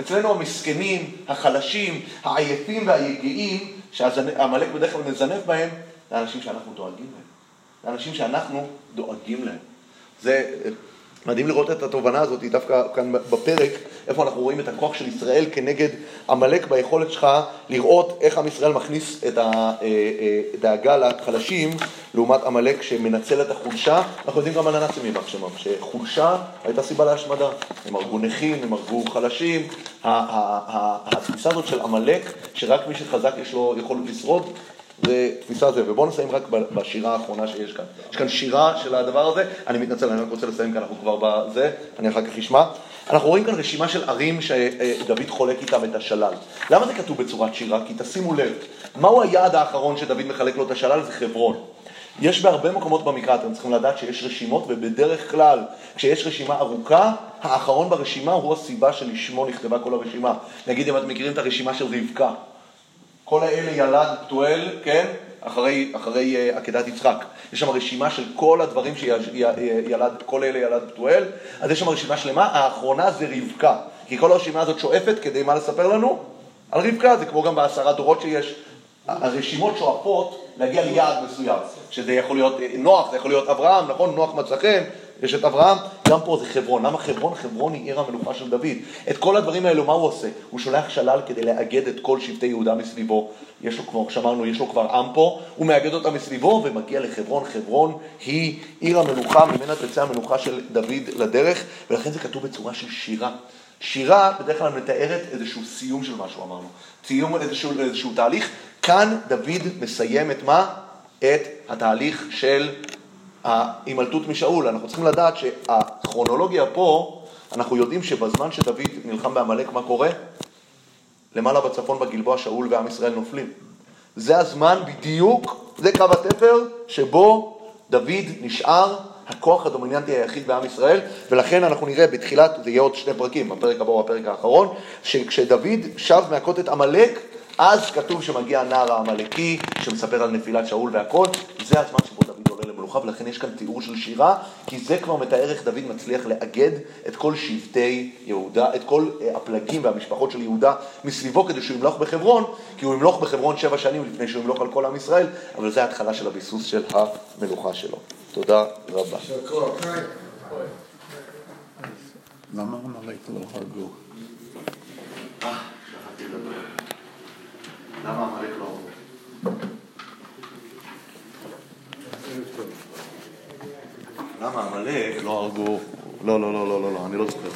אצלנו המסכנים, החלשים, העייפים והיגעים, שהעמלק בדרך כלל מזנב בהם, זה האנשים שאנחנו דואגים להם. זה האנשים שאנחנו דואגים להם. זה מדהים לראות את התובנה הזאת דווקא כאן בפרק, איפה אנחנו רואים את הכוח של ישראל כנגד עמלק ביכולת שלך לראות איך עם ישראל מכניס את הדאגה לחלשים לעומת עמלק שמנצל את החולשה. אנחנו יודעים גם על הנאצים יימח שמם, שחולשה הייתה סיבה להשמדה. הם הרגו נכים, הם הרגו חלשים. התפיסה הזאת של עמלק, שרק מי שחזק יש לו יכולת לשרוד, זה תפיסה זה, ובואו נסיים רק בשירה האחרונה שיש כאן. יש כאן שירה של הדבר הזה, אני מתנצל, אני רק רוצה לסיים כי אנחנו כבר בזה, אני אחר כך אשמע. אנחנו רואים כאן רשימה של ערים שדוד חולק איתם את השלל. למה זה כתוב בצורת שירה? כי תשימו לב, מהו היעד האחרון שדוד מחלק לו את השלל? זה חברון. יש בהרבה מקומות במקרא, אתם צריכים לדעת שיש רשימות, ובדרך כלל, כשיש רשימה ארוכה, האחרון ברשימה הוא הסיבה שלשמו נכתבה כל הרשימה. נגיד אם אתם מכירים את הרשימה של רבקה. כל האלה ילד פתואל, כן? אחרי, אחרי uh, עקדת יצחק. יש שם רשימה של כל הדברים שילד, כל אלה ילד פתואל, אז יש שם רשימה שלמה, האחרונה זה רבקה. כי כל הרשימה הזאת שואפת כדי מה לספר לנו? על רבקה, זה כמו גם בעשרה דורות שיש. הרשימות שואפות להגיע ליעד מסוים, שזה יכול להיות נוח, זה יכול להיות אברהם, נכון? נוח מצא חן, יש את אברהם, גם פה זה חברון. למה חברון? חברון היא עיר המלוכה של דוד. את כל הדברים האלו, מה הוא עושה? הוא שולח שלל כדי לאגד את כל שבטי יהודה מסביבו. יש לו, כמו שאמרנו, יש לו כבר עם פה, הוא מאגד אותם מסביבו ומגיע לחברון. חברון היא עיר המלוכה, ממנה תצא המלוכה של דוד לדרך, ולכן זה כתוב בצורה של שירה. שירה בדרך כלל מתארת איזשהו סיום של משהו, אמרנו. סיום איזשהו, איזשהו תהליך. כאן דוד מסיים את מה? את התהליך של ההימלטות משאול. אנחנו צריכים לדעת שהכרונולוגיה פה, אנחנו יודעים שבזמן שדוד נלחם בעמלק, מה קורה? למעלה בצפון בגלבוע שאול ועם ישראל נופלים. זה הזמן בדיוק, זה קו התפר שבו דוד נשאר הכוח הדומיננטי היחיד בעם ישראל, ולכן אנחנו נראה בתחילת, זה יהיה עוד שני פרקים, הפרק הבא הוא הפרק האחרון, שכשדוד שב מהכות את עמלק, אז כתוב שמגיע הנער העמלקי, שמספר על נפילת שאול והכל, זה הזמן שבו דוד עולה למלוכה, ולכן יש כאן תיאור של שירה, כי זה כבר מתאר איך דוד מצליח לאגד את כל שבטי יהודה, את כל אה, הפלגים והמשפחות של יהודה מסביבו, כדי שהוא ימלוך בחברון, כי הוא ימלוך בחברון שבע שנים לפני שהוא ימלוך על כל עם ישראל, אבל זה ההתחלה של הביסוס של המלוכה שלו. תודה רבה. למה עמלק לא הרגו? למה עמלק לא למה עמלק לא הרגו? לא, לא, לא, לא, לא, אני לא זוכר.